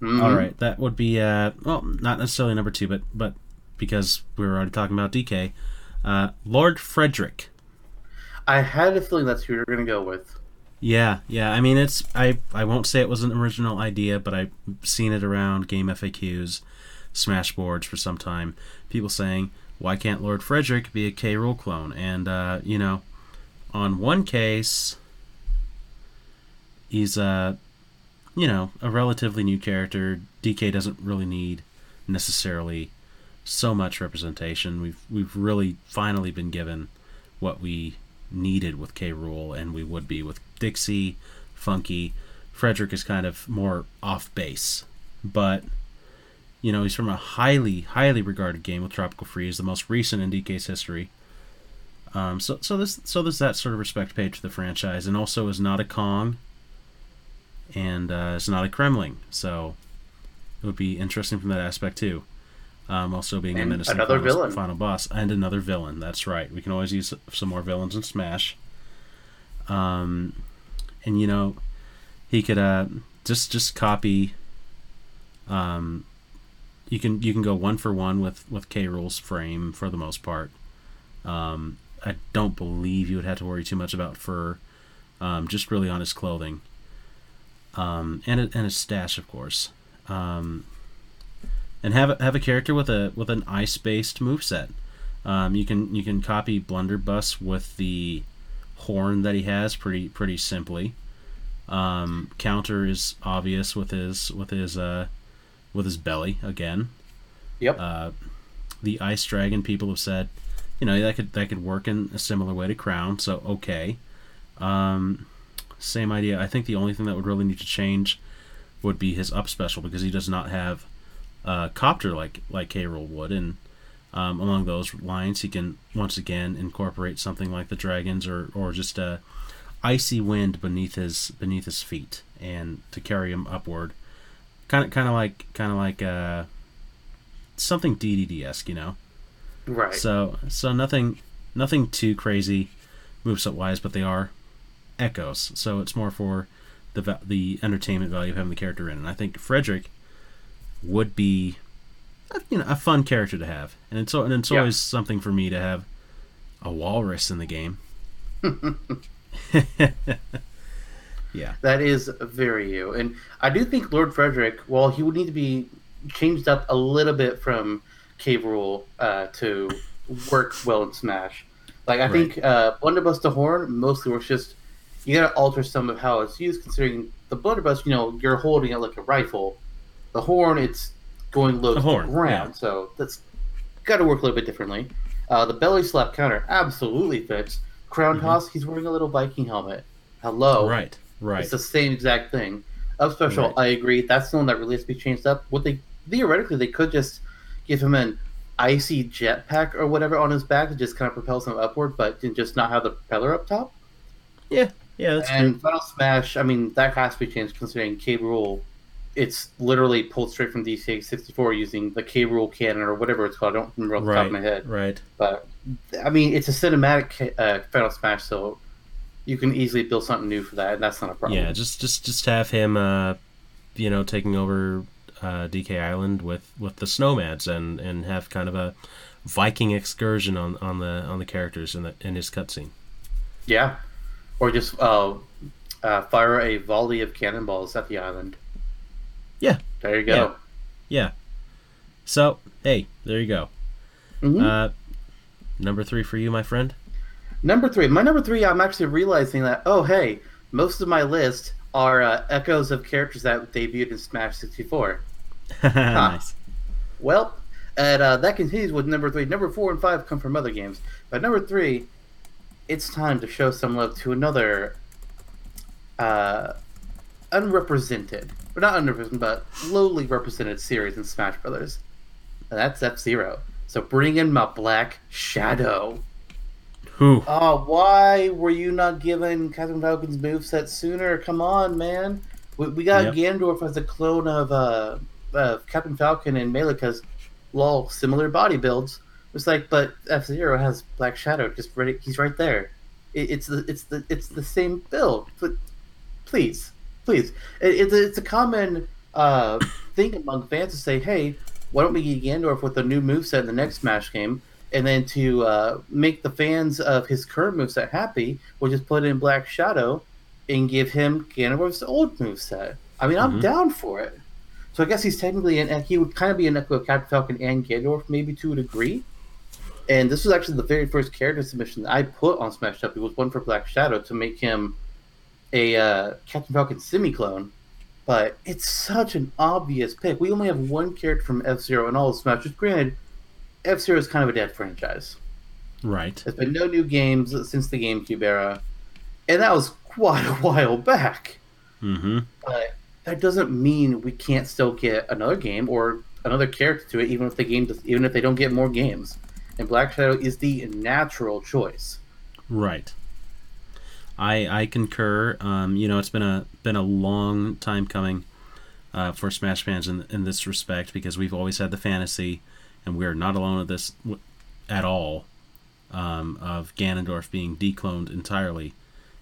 Mhm. All right, that would be uh, well, not necessarily number two, but but because we were already talking about DK, uh, Lord Fredrik. I had a feeling that's who you're going to go with. Yeah, yeah. I mean, it's I I won't say it was an original idea, but I've seen it around game FAQs, Smash boards for some time. People saying, "Why can't Lord Fredrik be a K Rool clone?" And uh, you know, on one case, he's a you know a relatively new character. DK doesn't really need necessarily so much representation. We've we've really finally been given what we needed with K. Rool, and we would be with Dixie, Funky. Fredrik is kind of more off base, but you know he's from a highly, highly regarded game with Tropical Freeze, the most recent in DK's history. Um, so, so this, so there's that sort of respect paid to the franchise, and also is not a Kong, and uh, is not a Kremling, so it would be interesting from that aspect too. Um, also being a And menacing another final, villain. final boss and another villain. That's right. We can always use some more villains in Smash. Um, and you know, he could uh just just copy. Um, you can you can go one for one with with K. Rool's frame for the most part. Um, I don't believe you would have to worry too much about fur. Um, just really on his clothing. Um, and a, and his stash, of course. Um, and have a, have a character with a with an ice based moveset. Um, you can you can copy Blunderbuss with the horn that he has pretty pretty simply. Um, counter is obvious with his with his uh, with his belly again. Yep. Uh, the ice dragon people have said, you know that could that could work in a similar way to Crown. So okay. Um, same idea. I think the only thing that would really need to change would be his up special because he does not have uh, copter like like K. Rool would, and um, along those lines, he can once again incorporate something like the dragons or or just a icy wind beneath his beneath his feet and to carry him upward. Kind of kind of like kind of like uh, something DDD esque, you know. right. So so nothing nothing too crazy moveset wise, but they are echoes. So it's more for the the entertainment value of having the character in. And I think Fredrik would be a, you know a fun character to have, and it's al- and it's Yeah. always something for me to have a walrus in the game. yeah, That is very you. And I do think Lord Fredrik, while he would need to be changed up a little bit from K Rool uh, to work well in Smash. Like, I Right. think uh, Blunderbuss to Horn mostly works just, you gotta alter some of how it's used, considering the Blunderbuss, you know, you're holding it like a rifle. The Horn, it's going low The to horn, the ground, yeah. so that's gotta work a little bit differently. Uh, the belly slap counter absolutely fits. Crown Mhm. toss, he's wearing a little Viking helmet. Hello. right, right. It's the same exact thing. Up special, Right. I agree. That's the one that really has to be changed up. What they theoretically they could just give him an icy jetpack or whatever on his back to just kind of propels him upward, but just not have the propeller up top. yeah, yeah, that's and good. Final Smash, I mean, that has to be changed considering K Rool. It's literally pulled straight from DK 64 using the K Rool cannon or whatever it's called. I don't remember off the top of my head. right. But I mean, it's a cinematic uh, Final Smash, so you can easily build something new for that, and that's not a problem. Yeah, just just just have him, uh, you know, taking over uh, DK Island with with the Snowmads and and have kind of a Viking excursion on on the on the characters in the in his cutscene. Yeah, or just uh, uh, fire a volley of cannonballs at the island. Yeah. There you go. Yeah. So hey, there you go. Mhm. Uh, number three for you, my friend. Number three. My number three. I'm actually realizing that. Oh, hey, most of my list are uh, echoes of characters that debuted in Smash 64. nice. Well, and uh, that continues with number three. Number four and five come from other games, but number three, it's time to show some love to another uh, unrepresented, or not underrepresented, but lowly represented series in Smash Brothers, and that's F Zero. So bring in my Black Shadow. Who? Oh, why were you not given Captain Falcon's moveset sooner? Come on, man. We, we got Yep. Ganondorf as a clone of uh, uh, Captain Falcon and because, lol, similar body builds. It's like, but F Zero has Black Shadow just ready. He's right there. It, it's the it's the it's the same build. But please, please, it, it's a, it's a common uh, thing among fans to say, hey, why don't we get Ganondorf with a new moveset in the next Smash game? And then to uh, make the fans of his current moveset happy, we'll just put in Black Shadow and give him Ganondorf's old moveset. I mean, I'm Mhm. down for it. So I guess he's technically an he would kind of be an echo of Captain Falcon and Ganondorf, maybe to a degree. And this was actually the very first character submission that I put on Smash Up. It was one for Black Shadow to make him a uh, Captain Falcon semi clone. But it's such an obvious pick. We only have one character from F Zero in all of Smash. Just granted, F Zero is kind of a dead franchise. Right. There's been no new games since the GameCube era, and that was quite a while back. Mm-hmm. But that doesn't mean we can't still get another game or another character to it, even if the game, does, even if they don't get more games. And Black Shadow is the natural choice. Right. I I concur. Um, you know, it's been a been a long time coming uh, for Smash fans in in this respect because we've always had the fantasy, and we're not alone with this w- at all. Um, of Ganondorf being decloned entirely,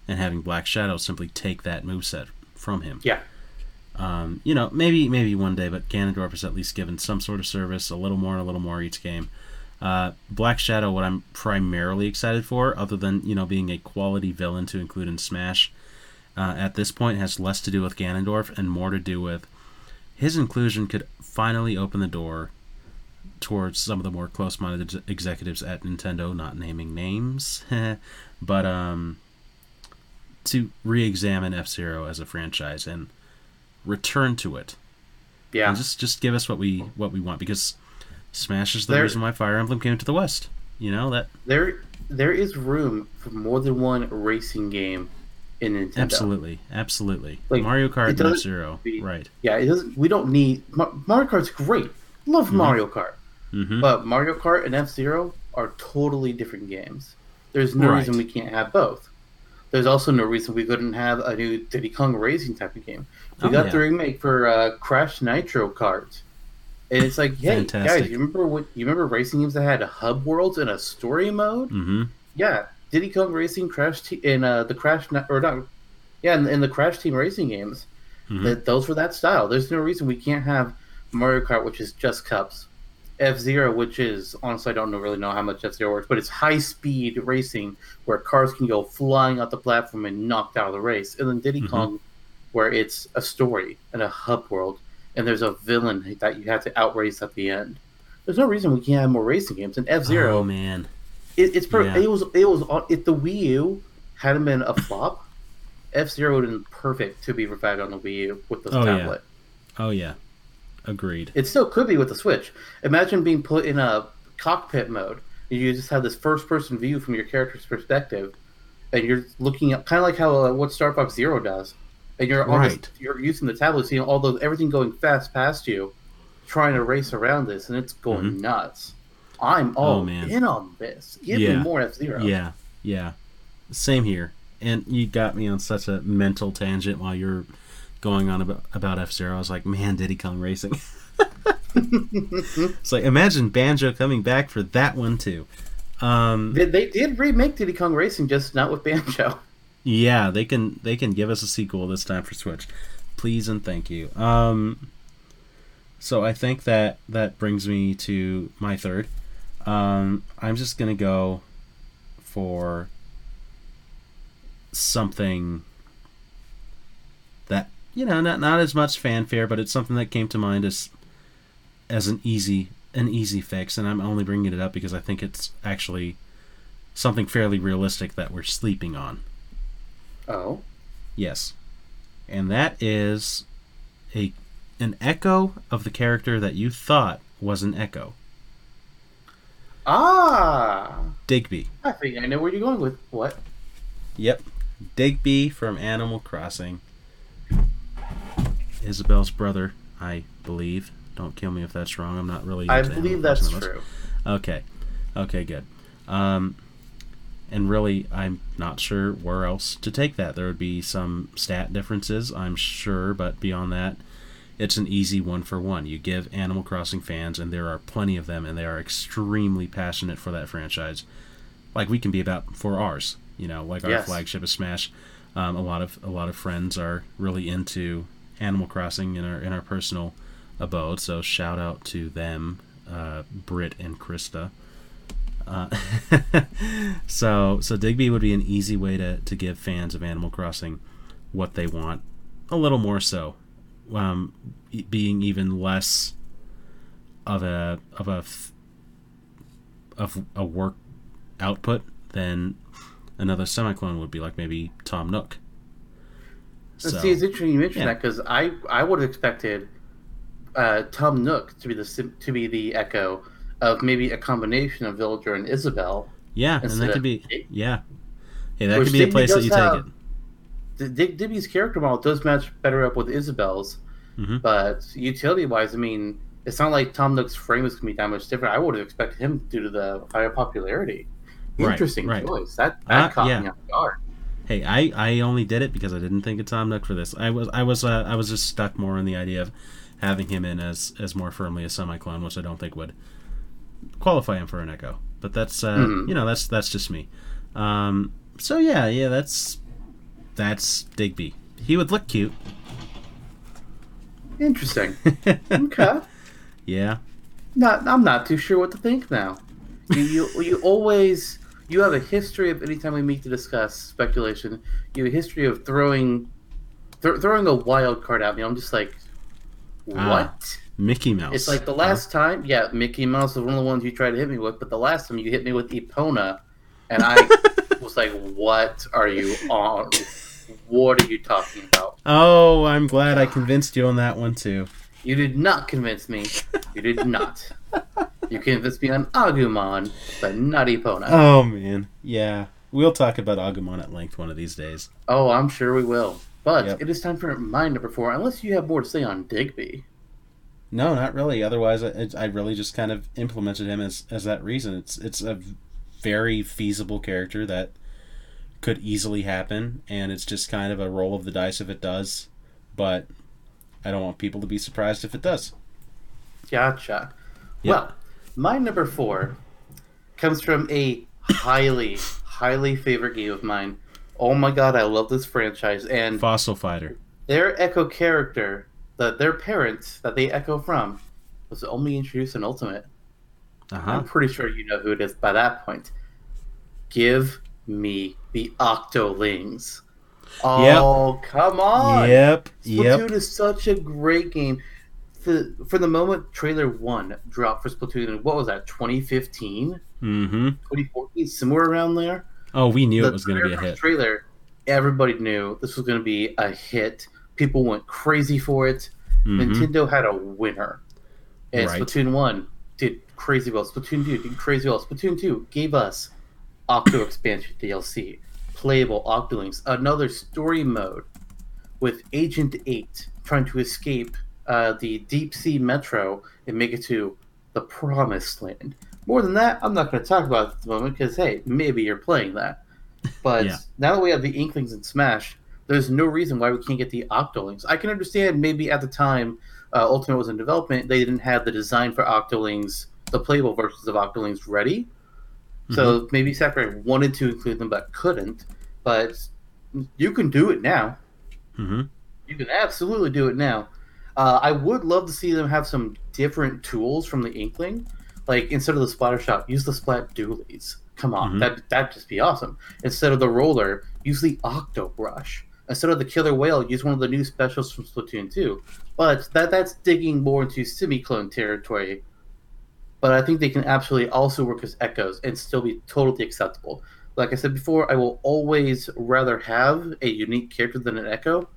and having Black Shadow simply take that moveset from him. Yeah. Um, you know, maybe maybe one day, but Ganondorf is at least given some sort of service, a little more and a little more each game. Uh, Black Shadow, what I'm primarily excited for, other than you know being a quality villain to include in Smash, uh, at this point has less to do with Ganondorf and more to do with his inclusion could finally open the door towards some of the more close-minded ex- executives at Nintendo, not naming names, but um, to re-examine F Zero as a franchise and return to it Yeah. and just just give us what we what we want because Smash is the There- reason why Fire Emblem came to the West. You know that there, there is room for more than one racing game in Nintendo. absolutely, absolutely. Like, Mario Kart it and F Zero, be- right? Yeah, it doesn't. We don't need Mario Kart's great. Love Mario Kart. Mm-hmm. But Mario Kart and F Zero are totally different games. There's no Right. reason we can't have both. There's also no reason we couldn't have a new Diddy Kong Racing type of game. We Oh, got yeah. the remake for uh, Crash Nitro Kart, and it's like, hey Fantastic. guys, you remember what? You remember racing games that had hub worlds and a story mode? Mm-hmm. Yeah, Diddy Kong Racing, Crash, Te- and uh, the Crash or not, yeah, in, in the Crash Team Racing games, Mhm. that those were that style. There's no reason we can't have Mario Kart, which is just cups, F Zero, which is honestly I don't know really know how much F Zero works, but it's high speed racing where cars can go flying off the platform and knocked out of the race, and then Diddy Mhm. Kong, where it's a story and a hub world, and there's a villain that you have to outrace at the end. There's no reason we can't have more racing games. And F Zero, Oh man, it, it's per- Yeah. it was it was on if the Wii U hadn't been a flop, F Zero would have been perfect to be revived on the Wii U with the Oh, yeah. tablet. oh yeah, agreed. It still could be with the Switch. Imagine being put in a cockpit mode. and You just have this first person view from your character's perspective, and you're looking at kind of like how uh, what Star Fox Zero does, and you're Right. you're using the tablet, seeing all those everything going fast past you, trying to race around this, and it's going nuts. I'm all Mm-hmm. Oh, man. in on this. Give me more F Zero. Yeah, yeah, same here. And you got me on such a mental tangent while you're going on about, about F Zero. I was like, man, Diddy Kong Racing. it's like imagine Banjo coming back for that one too. Um, They, they did remake Diddy Kong Racing, just not with Banjo. Yeah, they can they can give us a sequel this time for Switch. Please and thank you. Um So I think that that brings me to my third. Um, I'm just gonna go for something that you know not not as much fanfare, but it's something that came to mind as as an easy an easy fix, and I'm only bringing it up because I think it's actually something fairly realistic that we're sleeping on. Oh, Yes. And that is a an echo of the character that you thought was an echo. ah, Digby. I think I know where you're going with what. Yep. Digby from Animal Crossing. Isabelle's brother, I believe. Don't kill me if that's wrong. I'm not really. I believe that's Crossing that much. true. Okay. Okay, good. Um, and really, I'm not sure where else to take that. There would be some stat differences, I'm sure, but beyond that, it's an easy one for one. You give Animal Crossing fans, and there are plenty of them, and they are extremely passionate for that franchise. Like we can be about for ours, you know, like our Yes. flagship is Smash. Um, a lot of a lot of friends are really into Animal Crossing in our in our personal abode. So shout out to them, uh, Britt and Krista. Uh, so so Digby would be an easy way to, to give fans of Animal Crossing what they want, a little more so, um, being even less of a of a of a work output than another semiclone would be, like maybe Tom Nook. So, See, it's interesting you mentioned yeah. that because I I would have expected uh, Tom Nook to be the to be the echo of maybe a combination of Villager and Isabelle. yeah, and that could be Dig- yeah, hey, that Which could be a place that you have- take it. Dig Digby's character model does match better up with Isabelle's, Mhm. but utility wise, I mean, it's not like Tom Nook's frame is going to be that much different. I would have expected him due to the higher popularity. Right, Interesting right. choice. That that Uh, caught yeah. me off guard. Hey, I, I only did it because I didn't think of Tom Nook for this. I was I was uh, I was just stuck more in the idea of having him in as as more firmly a semi-clone, which I don't think would qualify him for an Echo. But that's uh, Mhm. you know that's that's just me. Um, so yeah, yeah, that's that's Digby. He would look cute. Interesting. okay. yeah, Not, I'm not too sure what to think now. You, you, you always, you have a history of anytime we meet to discuss speculation, you have a history of throwing, th- throwing a wild card at me. I'm just like, what? Ah, Mickey Mouse. It's like the last time, yeah, Mickey Mouse was one of the ones you tried to hit me with, but the last time you hit me with Epona, and I was like, what are you on? What are you talking about? Oh, I'm glad I convinced you on that one too. You did not convince me. You did not. You convinced me on Agumon, but not Epona. Oh man, yeah. We'll talk about Agumon at length one of these days. Oh, I'm sure we will. But Yep. it is time for my number four, unless you have more to say on Digby. No, not really. Otherwise, I, I really just kind of implemented him as, as that reason. It's it's a very feasible character that could easily happen, and it's just kind of a roll of the dice if it does. But I don't want people to be surprised if it does. Gotcha. Yep. Well, my number four comes from a highly, highly favorite game of mine. Oh my god, I love this franchise. And Fossil Fighter. their Echo character, the, their parents that they echo from, was only introduced in Ultimate. Uh huh. I'm pretty sure you know who it is by that point. Give me the Octolings. Oh, come on. Yep. Splatoon Yep. is such a great game. For, for the moment trailer one dropped for Splatoon, what was that, 2015? Mm-hmm. 2014? Somewhere around there? Oh, we knew The it was going to be a hit. Trailer, everybody knew this was going to be a hit. People went crazy for it. Mhm. Nintendo had a winner. And Right. Splatoon 1 did crazy well. Splatoon 2 did crazy well. Splatoon 2 gave us Octo Expansion DLC, playable Octolings, another story mode with Agent 8 trying to escape uh, the deep sea metro and make it to the promised land. More than that, I'm not going to talk about at the moment because, hey, maybe you're playing that. But Yeah. now that we have the Inklings in Smash, there's no reason why we can't get the Octolings. I can understand maybe at the time uh, Ultimate was in development, they didn't have the design for Octolings, the playable versions of Octolings ready. So maybe Sakurai wanted to include them but couldn't. But you can do it now. Mm-hmm. You can absolutely do it now. Uh, I would love to see them have some different tools from the Inkling. Like instead of the splatter shot, use the splat dualies. Come on, Mhm. that that'd just be awesome. Instead of the roller, use the octo brush. Instead of the killer whale, use one of the new specials from Splatoon 2. But that that's digging more into semi-clone territory. But I think they can absolutely also work as echoes and still be totally acceptable. Like I said before, I will always rather have a unique character than an echo,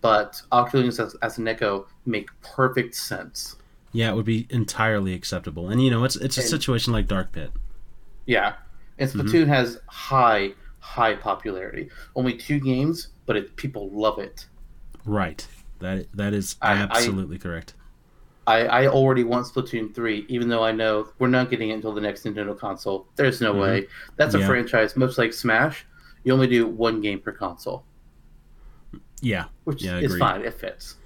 but Octolings as, as an echo make perfect sense. Yeah, it would be entirely acceptable. And you know, it's it's a And- situation like Dark Pit. Yeah, and Mhm. Splatoon has high, high popularity. Only two games, but it, people love it. Right. That that is I- I- absolutely correct. I, I already want Splatoon 3, even though I know we're not getting it until the next Nintendo console. There's no Mhm. way. That's a Yeah. franchise, much like Smash. You only do one game per console, Yeah. which Yeah, is agreed. fine. It fits.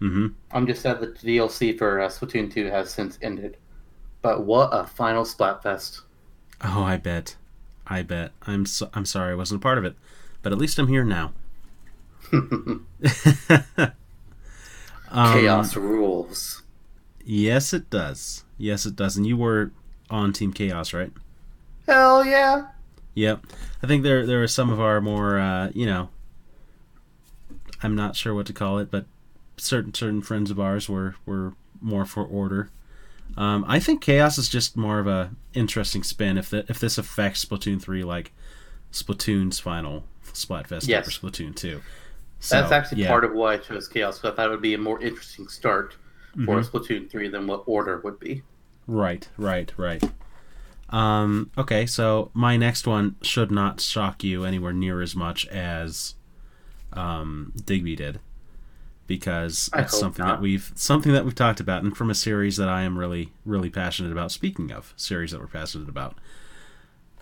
Mm-hmm. I'm just sad that the DLC for uh, Splatoon 2 has since ended. But what a final Splatfest. Oh, I bet. I bet. I'm so, I'm sorry I wasn't a part of it, but at least I'm here now. Um, Chaos rules. Yes, it does. Yes, it does. And you were on Team Chaos, right? Hell yeah. Yep. I think there there are some of our more uh, you know I'm not sure what to call it, but certain certain friends of ours were were more for order. Um, I think chaos is just more of a interesting spin if the, if this affects Splatoon three like Splatoon's final Splatfest Yes. over Splatoon two. That's actually yeah. part of why I chose Chaos. 'cause I thought it would be a more interesting start for Mhm. Splatoon 3 than what Order would be. Right, right, right. Um, okay, so my next one should not shock you anywhere near as much as um, Digby did, because I it's something not. that we've something that we've talked about, and from a series that I am really, really passionate about. Speaking of series that we're passionate about,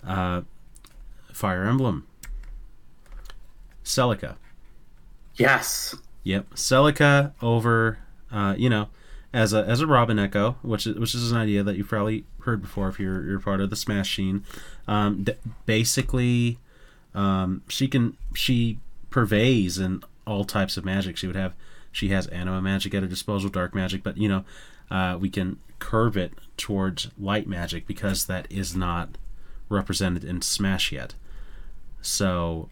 uh, Fire Emblem, Celica. Yes. Yep, Celica over, uh, you know, as a as a Robin Echo, which is which is an idea that you've probably heard before if you're you're part of the Smash scene. Um, d- basically, um, she can she purveys in all types of magic. She would have she has anima magic at her disposal, dark magic, but you know, uh, we can curve it towards light magic because that is not represented in Smash yet. So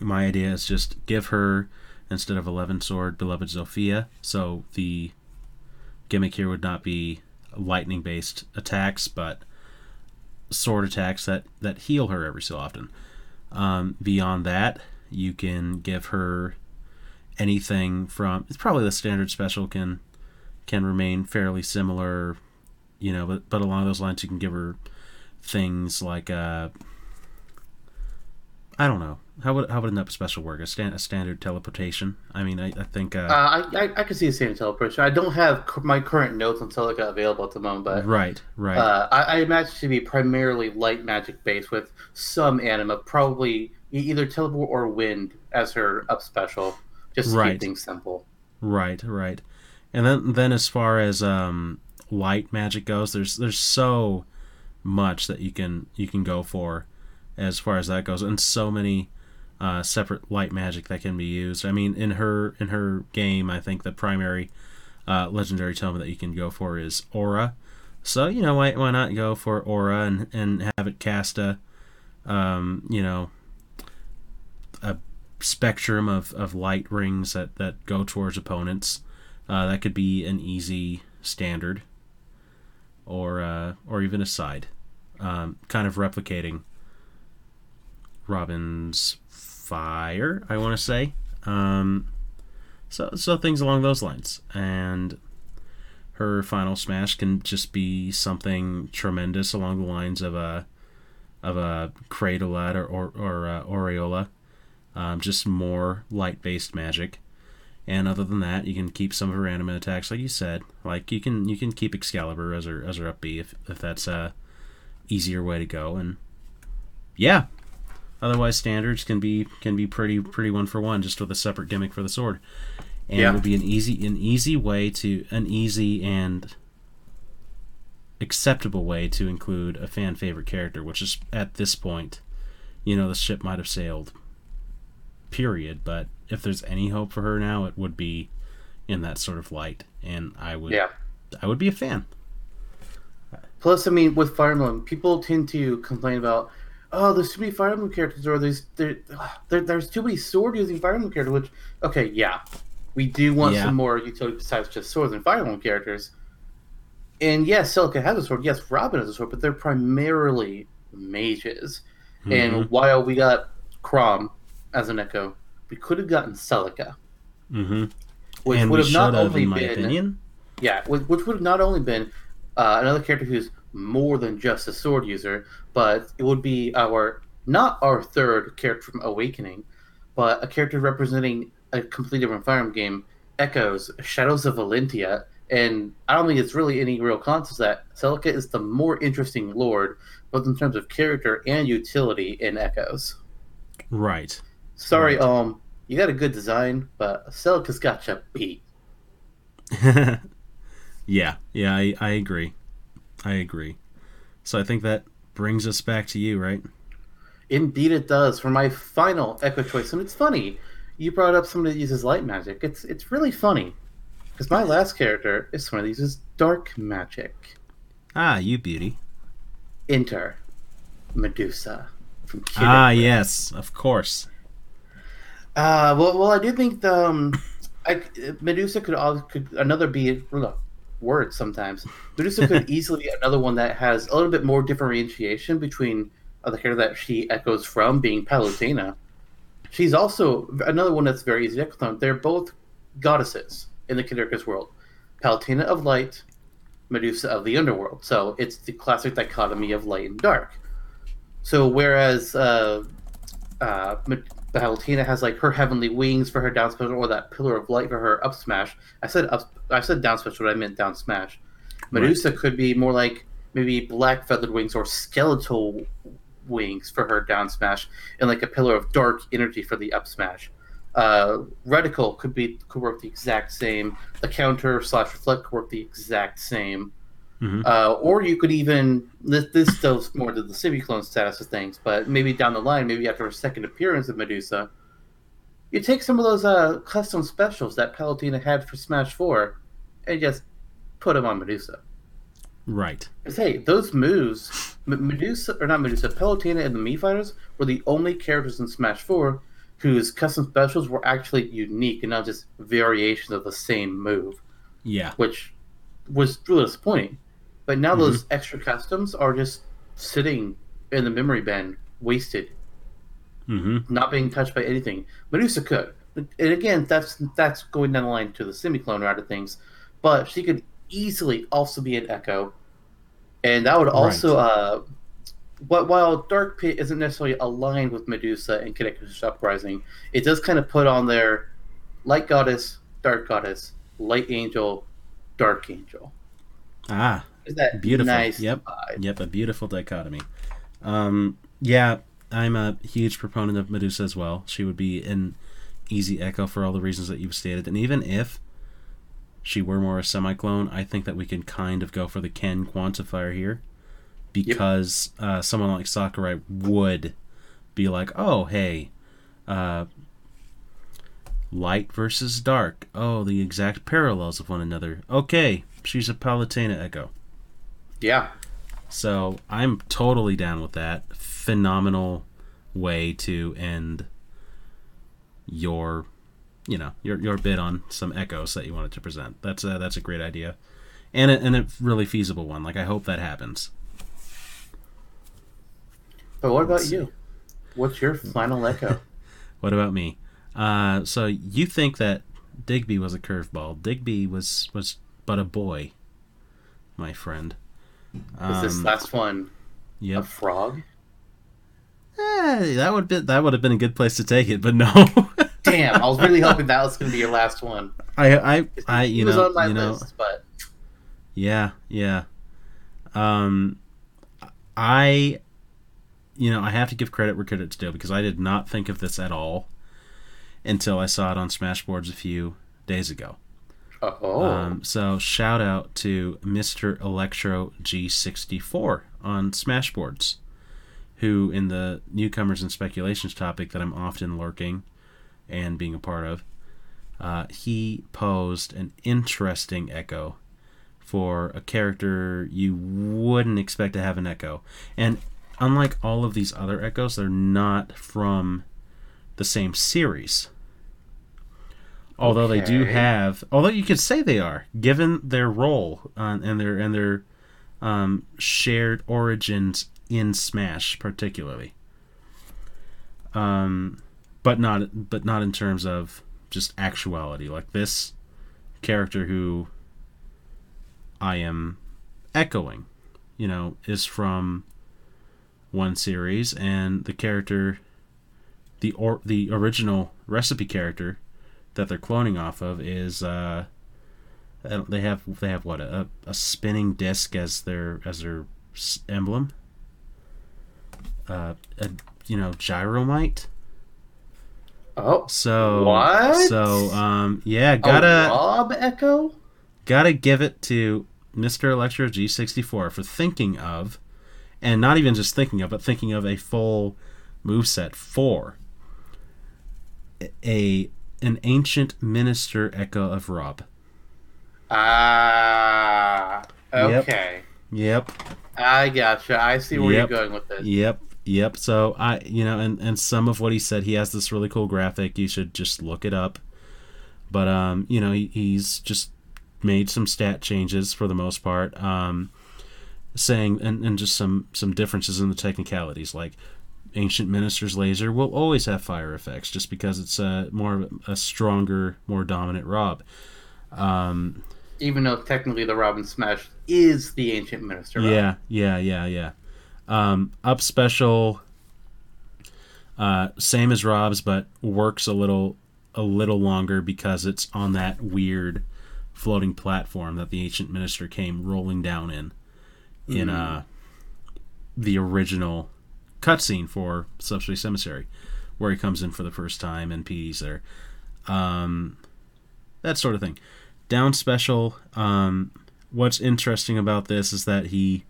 my idea is just give her instead of 11 sword beloved Zofia so the gimmick here would not be lightning based attacks but sword attacks that that heal her every so often um, beyond that you can give her anything from it's probably the standard special can can remain fairly similar you know but but along those lines you can give her things like uh I don't know. How would how would an up special work? A, stand, a standard teleportation? I mean, I, I think. Uh, Uh, I, I, I can see the same teleportation. I don't have c- my current notes on Celica available at the moment, but right, right, uh, I, I imagine it to be primarily light magic based with some anima, probably either teleport or wind as her up special, just Right. keep things simple. right, right. And then then as far as um, light magic goes, there's there's so much that you can you can go for as far as that goes, and so many uh, separate light magic that can be used. I mean, in her in her game, I think the primary uh, legendary tome that you can go for is Aura. So you know why why not go for Aura and and have it cast a um, you know a spectrum of, of light rings that, that go towards opponents. Uh, that could be an easy standard, or uh, or even a side, um, kind of replicating Robin's fire. I want to say, um, so so things along those lines, and her final smash can just be something tremendous along the lines of a of a Cradlelet or or, or uh, Aureola um, just more light based magic. And other than that, you can keep some of her anima attacks, like you said. Like you can you can keep Excalibur as her as her up B if if that's a easier way to go. And yeah, otherwise standards can be can be pretty pretty one for one, just with a separate gimmick for the sword. And Yeah. it would be an easy an easy way to an easy and acceptable way to include a fan favorite character, which is at this point, you know, the ship might have sailed period. But if there's any hope for her now, it would be in that sort of light, and I would Yeah. I would be a fan. Plus, I mean, with Fire Emblem, people tend to complain about, oh, there's too many Fire Emblem characters, or there's there, there there's too many sword using Fire Emblem characters. Which, okay, yeah, we do want Yeah. some more utility besides just swords and Fire Emblem characters. And yes, Celica has a sword. Yes, Robin has a sword, but they're primarily mages. Mhm. And while we got Chrom as an Echo, we could have gotten Celica, Mm-hmm. which and would have not have, only been opinion. yeah, which, which would have not only been uh, another character who's more than just a sword user, but it would be our not our third character from Awakening, but a character representing a completely different Fire Emblem game, Echoes, Shadows of Valentia, and I don't think it's really any real contest that Celica is the more interesting lord, both in terms of character and utility in Echoes. Right. Sorry, um, you got a good design, but Celica's got you beat. yeah, yeah, I, I agree. I agree. So I think that brings us back to you, right? Indeed, it does. For my final Echo choice, and it's funny. You brought up someone that uses light magic. It's it's really funny because my last character is someone that uses dark magic. Ah, you beauty. Enter Medusa from Kid Ah, yes, of course. Uh, well, well, I do think the um, I, Medusa could al- could another be look, words sometimes. Medusa could easily be another one that has a little bit more differentiation between uh, the character that she echoes from, being Palutena. She's also another one that's very easy to echo from. They're both goddesses in the Kid world. Palutena of light, Medusa of the underworld. So it's the classic dichotomy of light and dark. So whereas uh, uh, Palutena has like her heavenly wings for her down special, or that pillar of light for her up smash. I said up, I said down special, but I meant down smash. Medusa could be more like maybe black feathered wings or skeletal wings for her down smash, and like a pillar of dark energy for the up smash. Uh, reticle could be could work the exact same. The counter slash reflect could work the exact same. Mhm. Uh, or you could even this this goes more to the semi clone status of things, but maybe down the line, maybe after a second appearance of Medusa, you take some of those uh, custom specials that Palutena had for Smash Four, and just put them on Medusa. Right. 'Cause, hey, those moves, Medusa or not Medusa, Palutena and the Mii Fighters were the only characters in Smash Four whose custom specials were actually unique and not just variations of the same move, Yeah. which was really disappointing. But now Mhm. those extra customs are just sitting in the memory bin, wasted, Mm-hmm. not being touched by anything. Medusa could, and again, that's that's going down the line to the semi-clone route of things. But she could easily also be an Echo, and that would also. Uh, but while Dark Pit isn't necessarily aligned with Medusa and Kid Icarus Uprising, it does kind of put on their Light Goddess, Dark Goddess, Light Angel, Dark Angel. Ah, Is that Beautiful. nice? Yep. vibe? Yep, a beautiful dichotomy. Um, yeah, I'm a huge proponent of Medusa as well. She would be an easy echo for all the reasons that you've stated. And even if she were more a semi clone, I think that we can kind of go for the Ken quantifier here. Because uh, someone like Sakurai would be like, oh, hey, uh, light versus dark. Oh, the exact parallels of one another. Okay, she's a Palutena echo. Yeah. So I'm totally down with that. Phenomenal way to end your, you know, your your bid on some echoes that you wanted to present. That's a, that's a great idea, and a, and a really feasible one. Like I hope that happens. But what about you? What's your final Echo? What about me? Uh, so you think that Digby was a curveball? Digby was was but a boy, my friend. Is this Um, last one a frog? Eh, that would be that would have been a good place to take it, but no. Damn, I was really hoping that was going to be your last one. I I I you was know on my you know list, but yeah yeah. Um, I you know I have to give credit where credit's due because I did not think of this at all until I saw it on Smashboards a few days ago. Oh, Um, so shout out to Mr. Electro G64 on Smashboards, who in the newcomers and speculations topic that I'm often lurking and being a part of, uh, he posed an interesting echo for a character you wouldn't expect to have an echo. And unlike all of these other echoes, they're not from the same series. Although they do have, although you could say they are, given their role uh, and their and their um, shared origins in Smash, particularly. Um, but not but not in terms of just actuality. Like this character who I am echoing, you know, is from one series, and the character, the or the original recipe character that they're cloning off of is uh, they have they have what a, a spinning disc as their as their emblem. Uh, a, you know, gyromite. Oh, So What? So um, yeah, gotta Rob Echo. gotta give it to Mr. Electro G64 for thinking of, and not even just thinking of, but thinking of a full moveset for a an ancient minister echo of Rob. Ah, Yep. okay. Yep. I gotcha. I see where Yep. you're going with this. Yep. Yep. So I, you know, and and some of what he said, he has this really cool graphic. You should just look it up. But um, you know, he, he's just made some stat changes for the most part. Um, saying and, and just some some differences in the technicalities, like ancient minister's laser will always have fire effects just because it's a more a stronger, more dominant Rob. Um, Even though technically the Robin Smash is the ancient minister. Rob. Yeah, yeah, yeah, yeah. Um, up special, uh, same as Rob's, but works a little a little longer because it's on that weird floating platform that the ancient minister came rolling down in in uh, the original cutscene for Subspace Emissary, where he comes in for the first time and PD's there. Um, that sort of thing. Down special. Um, what's interesting about this is that he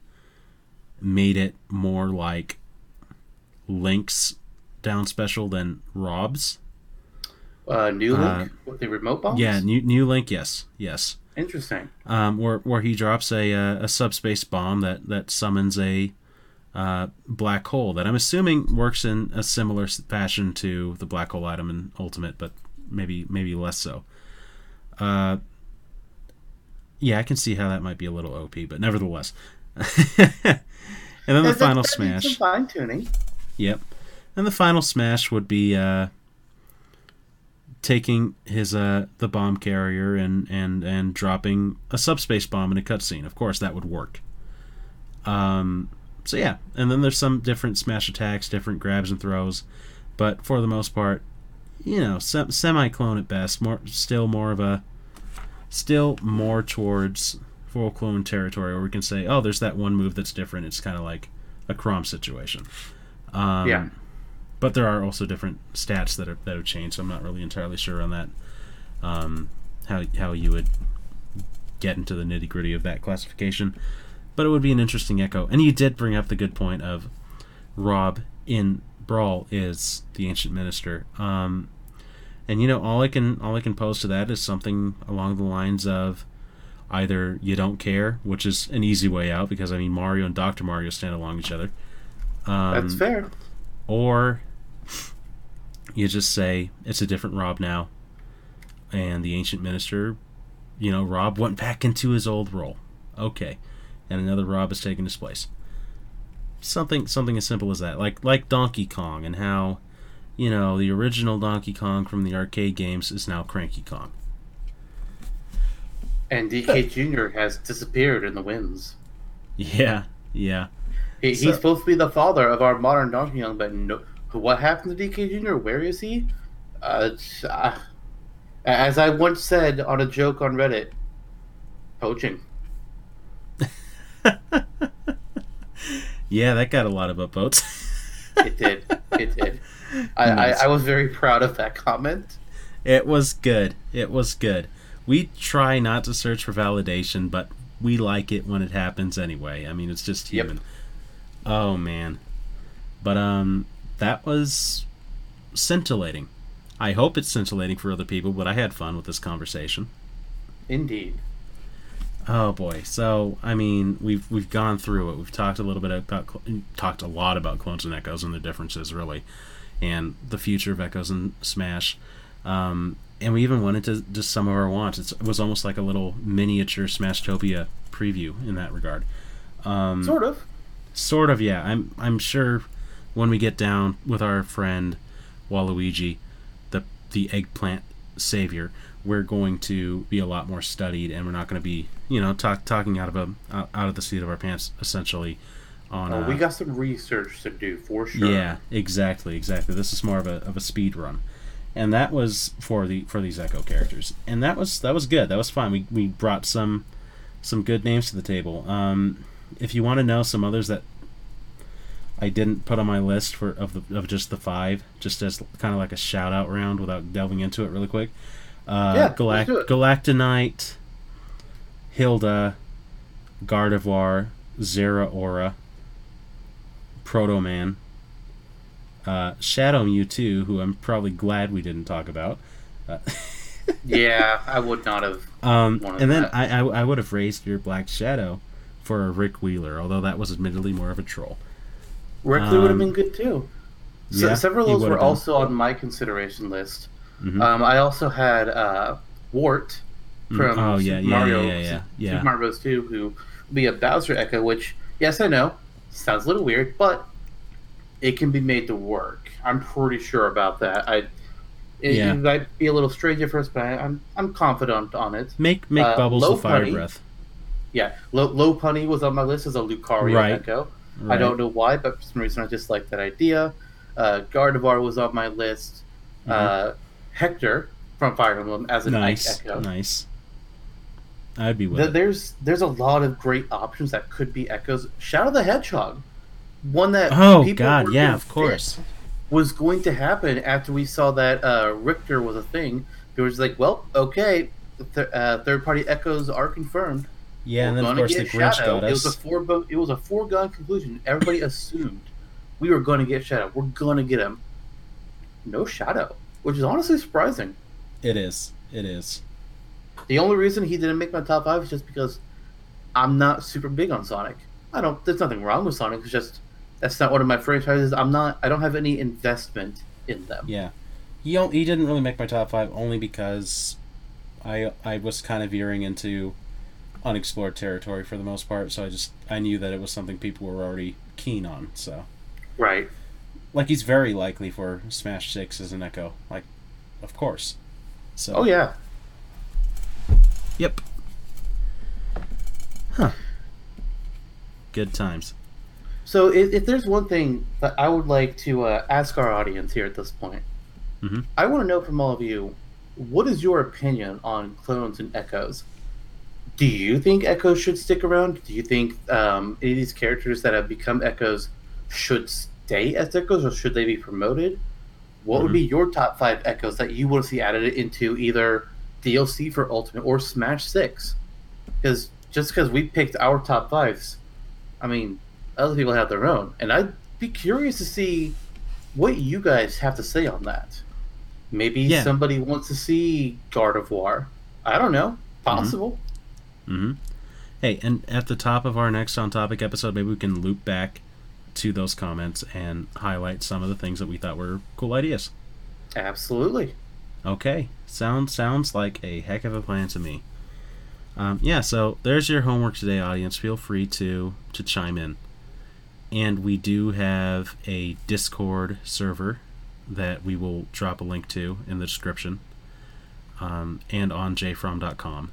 made it more like Link's down special than Rob's. Uh, New Link Uh, with the remote bombs. Yeah, new new Link, yes, yes. Interesting. Um, where where he drops a uh, a subspace bomb that that summons a uh, black hole that I'm assuming works in a similar fashion to the black hole item in Ultimate, but maybe maybe less so. Uh, yeah, I can see how that might be a little OP, but nevertheless. and then the That- that- final smash. Fine tuning. Yep. And the final smash would be uh, taking his uh, the bomb carrier and, and and dropping a subspace bomb in a cutscene. Of course, that would work. Um, so yeah, and then there's some different smash attacks, different grabs and throws, but for the most part, you know, se- semi clone at best. More still more of a still more towards full clone territory, where we can say, oh, there's that one move that's different. It's kind of like a Chrom situation. Um, Yeah. But there are also different stats that are that have changed. So I'm not really entirely sure on that. Um, how how you would get into the nitty gritty of that classification. But it would be an interesting echo. And you did bring up the good point of Rob in Brawl is the ancient minister. Um, and you know all I can all I can pose to that is something along the lines of either you don't care, which is an easy way out because I mean Mario and Doctor Mario stand along each other. Um, That's fair. or you just say it's a different Rob now, and the ancient minister, you know, Rob went back into his old role. Okay, and another Rob has taken his place. Something, something as simple as that, like like Donkey Kong, and how, you know, the original Donkey Kong from the arcade games is now Cranky Kong. And DK Jr. has disappeared in the winds. Yeah, yeah, He, So- he's supposed to be the father of our modern Donkey Kong, but no, what happened to DK Jr.? Where is he? Uh, uh, as I once said on a joke on Reddit, poaching. yeah. That got a lot of upvotes. It did. It did. I, Nice. I, I was very proud of that comment. It was good. It was good. We try not to search for validation, but we like it when it happens anyway. I mean, it's just Yep. human. Oh man. But um that was scintillating. I hope it's scintillating for other people, but I had fun with this conversation. Indeed. Oh boy. So I mean, we've we've gone through it. We've talked a little bit about talked a lot about clones and echoes and the differences really, and the future of echoes and Smash. Um, and we even went into just some of our wants. It's, it was almost like a little miniature Smashtopia preview in that regard. Um, Sort of. Sort of, yeah. I'm I'm sure when we get down with our friend Waluigi, the the eggplant savior, we're going to be a lot more studied, and we're not going to be, you know, talk, talking out of a out of the seat of our pants, essentially. On Oh, uh, we got some research to do for sure. yeah, exactly, exactly. This is more of a of a speed run, and that was for the for these Echo characters, and that was that was good. That was fun. We we brought some some good names to the table. Um, if you want to know some others that I didn't put on my list for of the of just the five, just as kind of like a shout out round without delving into it really quick. Uh, Yeah, Galact- let's do it. Galacta Knight, Hilda, Gardevoir, Zera Aura, Proto Man, uh, Shadow Mewtwo, who I'm probably glad we didn't talk about. Uh, Yeah, I would not have. um, and then that. I, I, I would have raised your Black Shadow for a Rick Wheeler, although that was admittedly more of a troll. Reckley would have Um, been good too. So, yeah, several of those were also on my consideration list. Mhm. Um, I also had uh, Wart Mm, from oh, Super yeah, yeah, Mario, yeah, yeah, yeah, Super. Mario Bros. 2, who would be a Bowser Echo. Which, yes, I know, sounds a little weird, but it can be made to work. I'm pretty sure about that. I. It, Yeah. it might be a little strange at first, but I, I'm I'm confident on it. Make make Uh, bubbles of fire breath. Yeah, Low, Lopunny was on my list as a Lucario Right. Echo. I don't know why, but for some reason I just like that idea. Uh, Gardevoir was on my list. Uh, Hector from Fire Emblem as an. Nice, Ike Echo. nice. I'd be with Th- it. there's there's a lot of great options that could be echoes. Shadow the Hedgehog, one that Oh people God, were yeah, of course. was going to happen after we saw that uh, Richter was a thing. It was like, well, okay, th- uh, third party echoes are confirmed. Yeah, and We're then of course the Grinch Shadow. got It was a us. foregone. It was a foregone conclusion. Everybody assumed we were going to get Shadow. We're going to get him. No Shadow, which is honestly surprising. It is. It is. The only reason he didn't make my top five is just because I'm not super big on Sonic. I don't. There's nothing wrong with Sonic. It's just that's not one of my franchises. I'm not. I don't have any investment in them. Yeah. He he didn't really make my top five only because I I was kind of veering into unexplored territory for the most part. So I just I knew that it was something people were already keen on. So Right. Like he's very likely for Smash Six as an Echo. Like, of course. So Oh yeah. Yep. Huh. Good times. So if, if there's one thing that I would like to uh, ask our audience here at this point, Mhm. I want to know from all of you, what is your opinion on clones and echoes? Do you think echoes should stick around? Do you think um, any of these characters that have become echoes should stay as echoes, or should they be promoted? What would Mhm. be your top five echoes that you want to see added into either DLC for Ultimate or Smash Six? Because just because we picked our top fives, I mean, other people have their own, and I'd be curious to see what you guys have to say on that. Maybe Yeah. somebody wants to see Gardevoir. I don't know. Possible. hmm Hey, and at the top of our next on topic episode, maybe we can loop back to those comments and highlight some of the things that we thought were cool ideas. Absolutely. Okay, sounds sounds like a heck of a plan to me. Um, yeah, so there's your homework today, audience. Feel free to to chime in, and we do have a Discord server that we will drop a link to in the description, um, and on jfrom.com.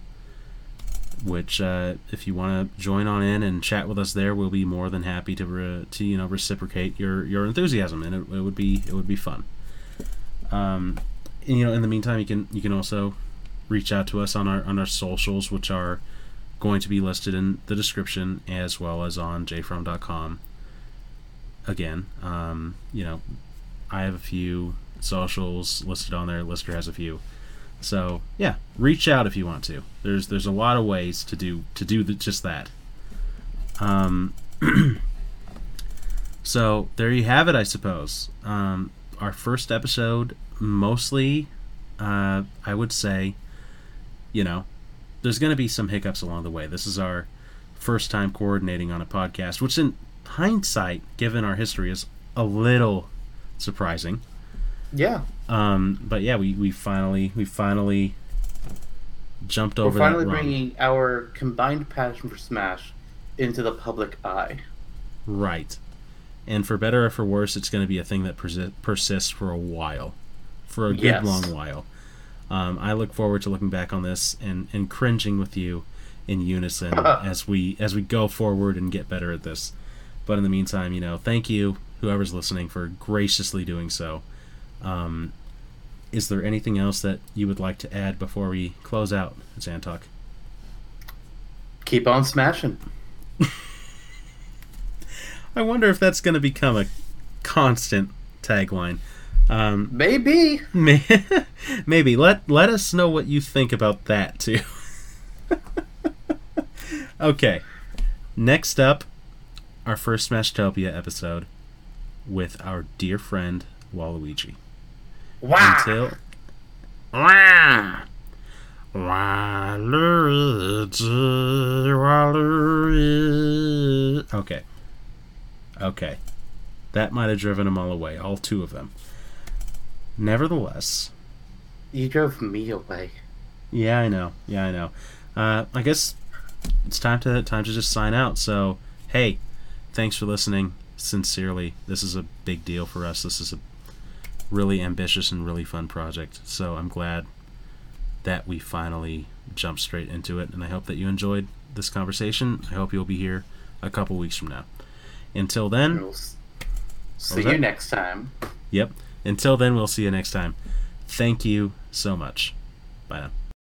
Which, uh, if you want to join on in and chat with us there, we'll be more than happy to re- to you know reciprocate your your enthusiasm, and it, it would be it would be fun. Um, and, you know, in the meantime, you can you can also reach out to us on our on our socials, which are going to be listed in the description as well as on jfrom.com. Again, um, you know, I have a few socials listed on there. Lister has a few. So yeah, reach out if you want to. There's there's a lot of ways to do to do the, just that. Um, so there you have it, I suppose. Um, our first episode, mostly, uh, I would say, you know, there's going to be some hiccups along the way. This is our first time coordinating on a podcast, which in hindsight, given our history, is a little surprising. Yeah, Um, but yeah, we, we finally we finally jumped over we're finally bringing our combined passion for Smash into the public eye. Right. And for better or for worse, it's going to be a thing that persi- persists for a while. For a good Yes. long while. Um, I look forward to looking back on this and, and cringing with you in unison as we as we go forward and get better at this. But in the meantime, you know, thank you, whoever's listening, for graciously doing so. Um, is there anything else that you would like to add before we close out, Zantok? Keep on smashing. I wonder if that's going to become a constant tagline. Um, Maybe. May- Maybe let let us know what you think about that too. okay, next up, our first Smashtopia episode with our dear friend Waluigi. Wow. Until Wah! Waluigi, Waluigi. Okay, okay, that might have driven them all away, all two of them. Nevertheless, You drove me away. Yeah, I know. Yeah, I know. Uh, I guess it's time to time to just sign out. So, hey, thanks for listening. Sincerely, this is a big deal for us. This is a really ambitious and really fun project. So I'm glad that we finally jumped straight into it, and I hope that you enjoyed this conversation. I hope you'll be here a couple weeks from now. Until then, We'll see you next time. yep. Until then, we'll see you next time. Thank you so much. Bye now.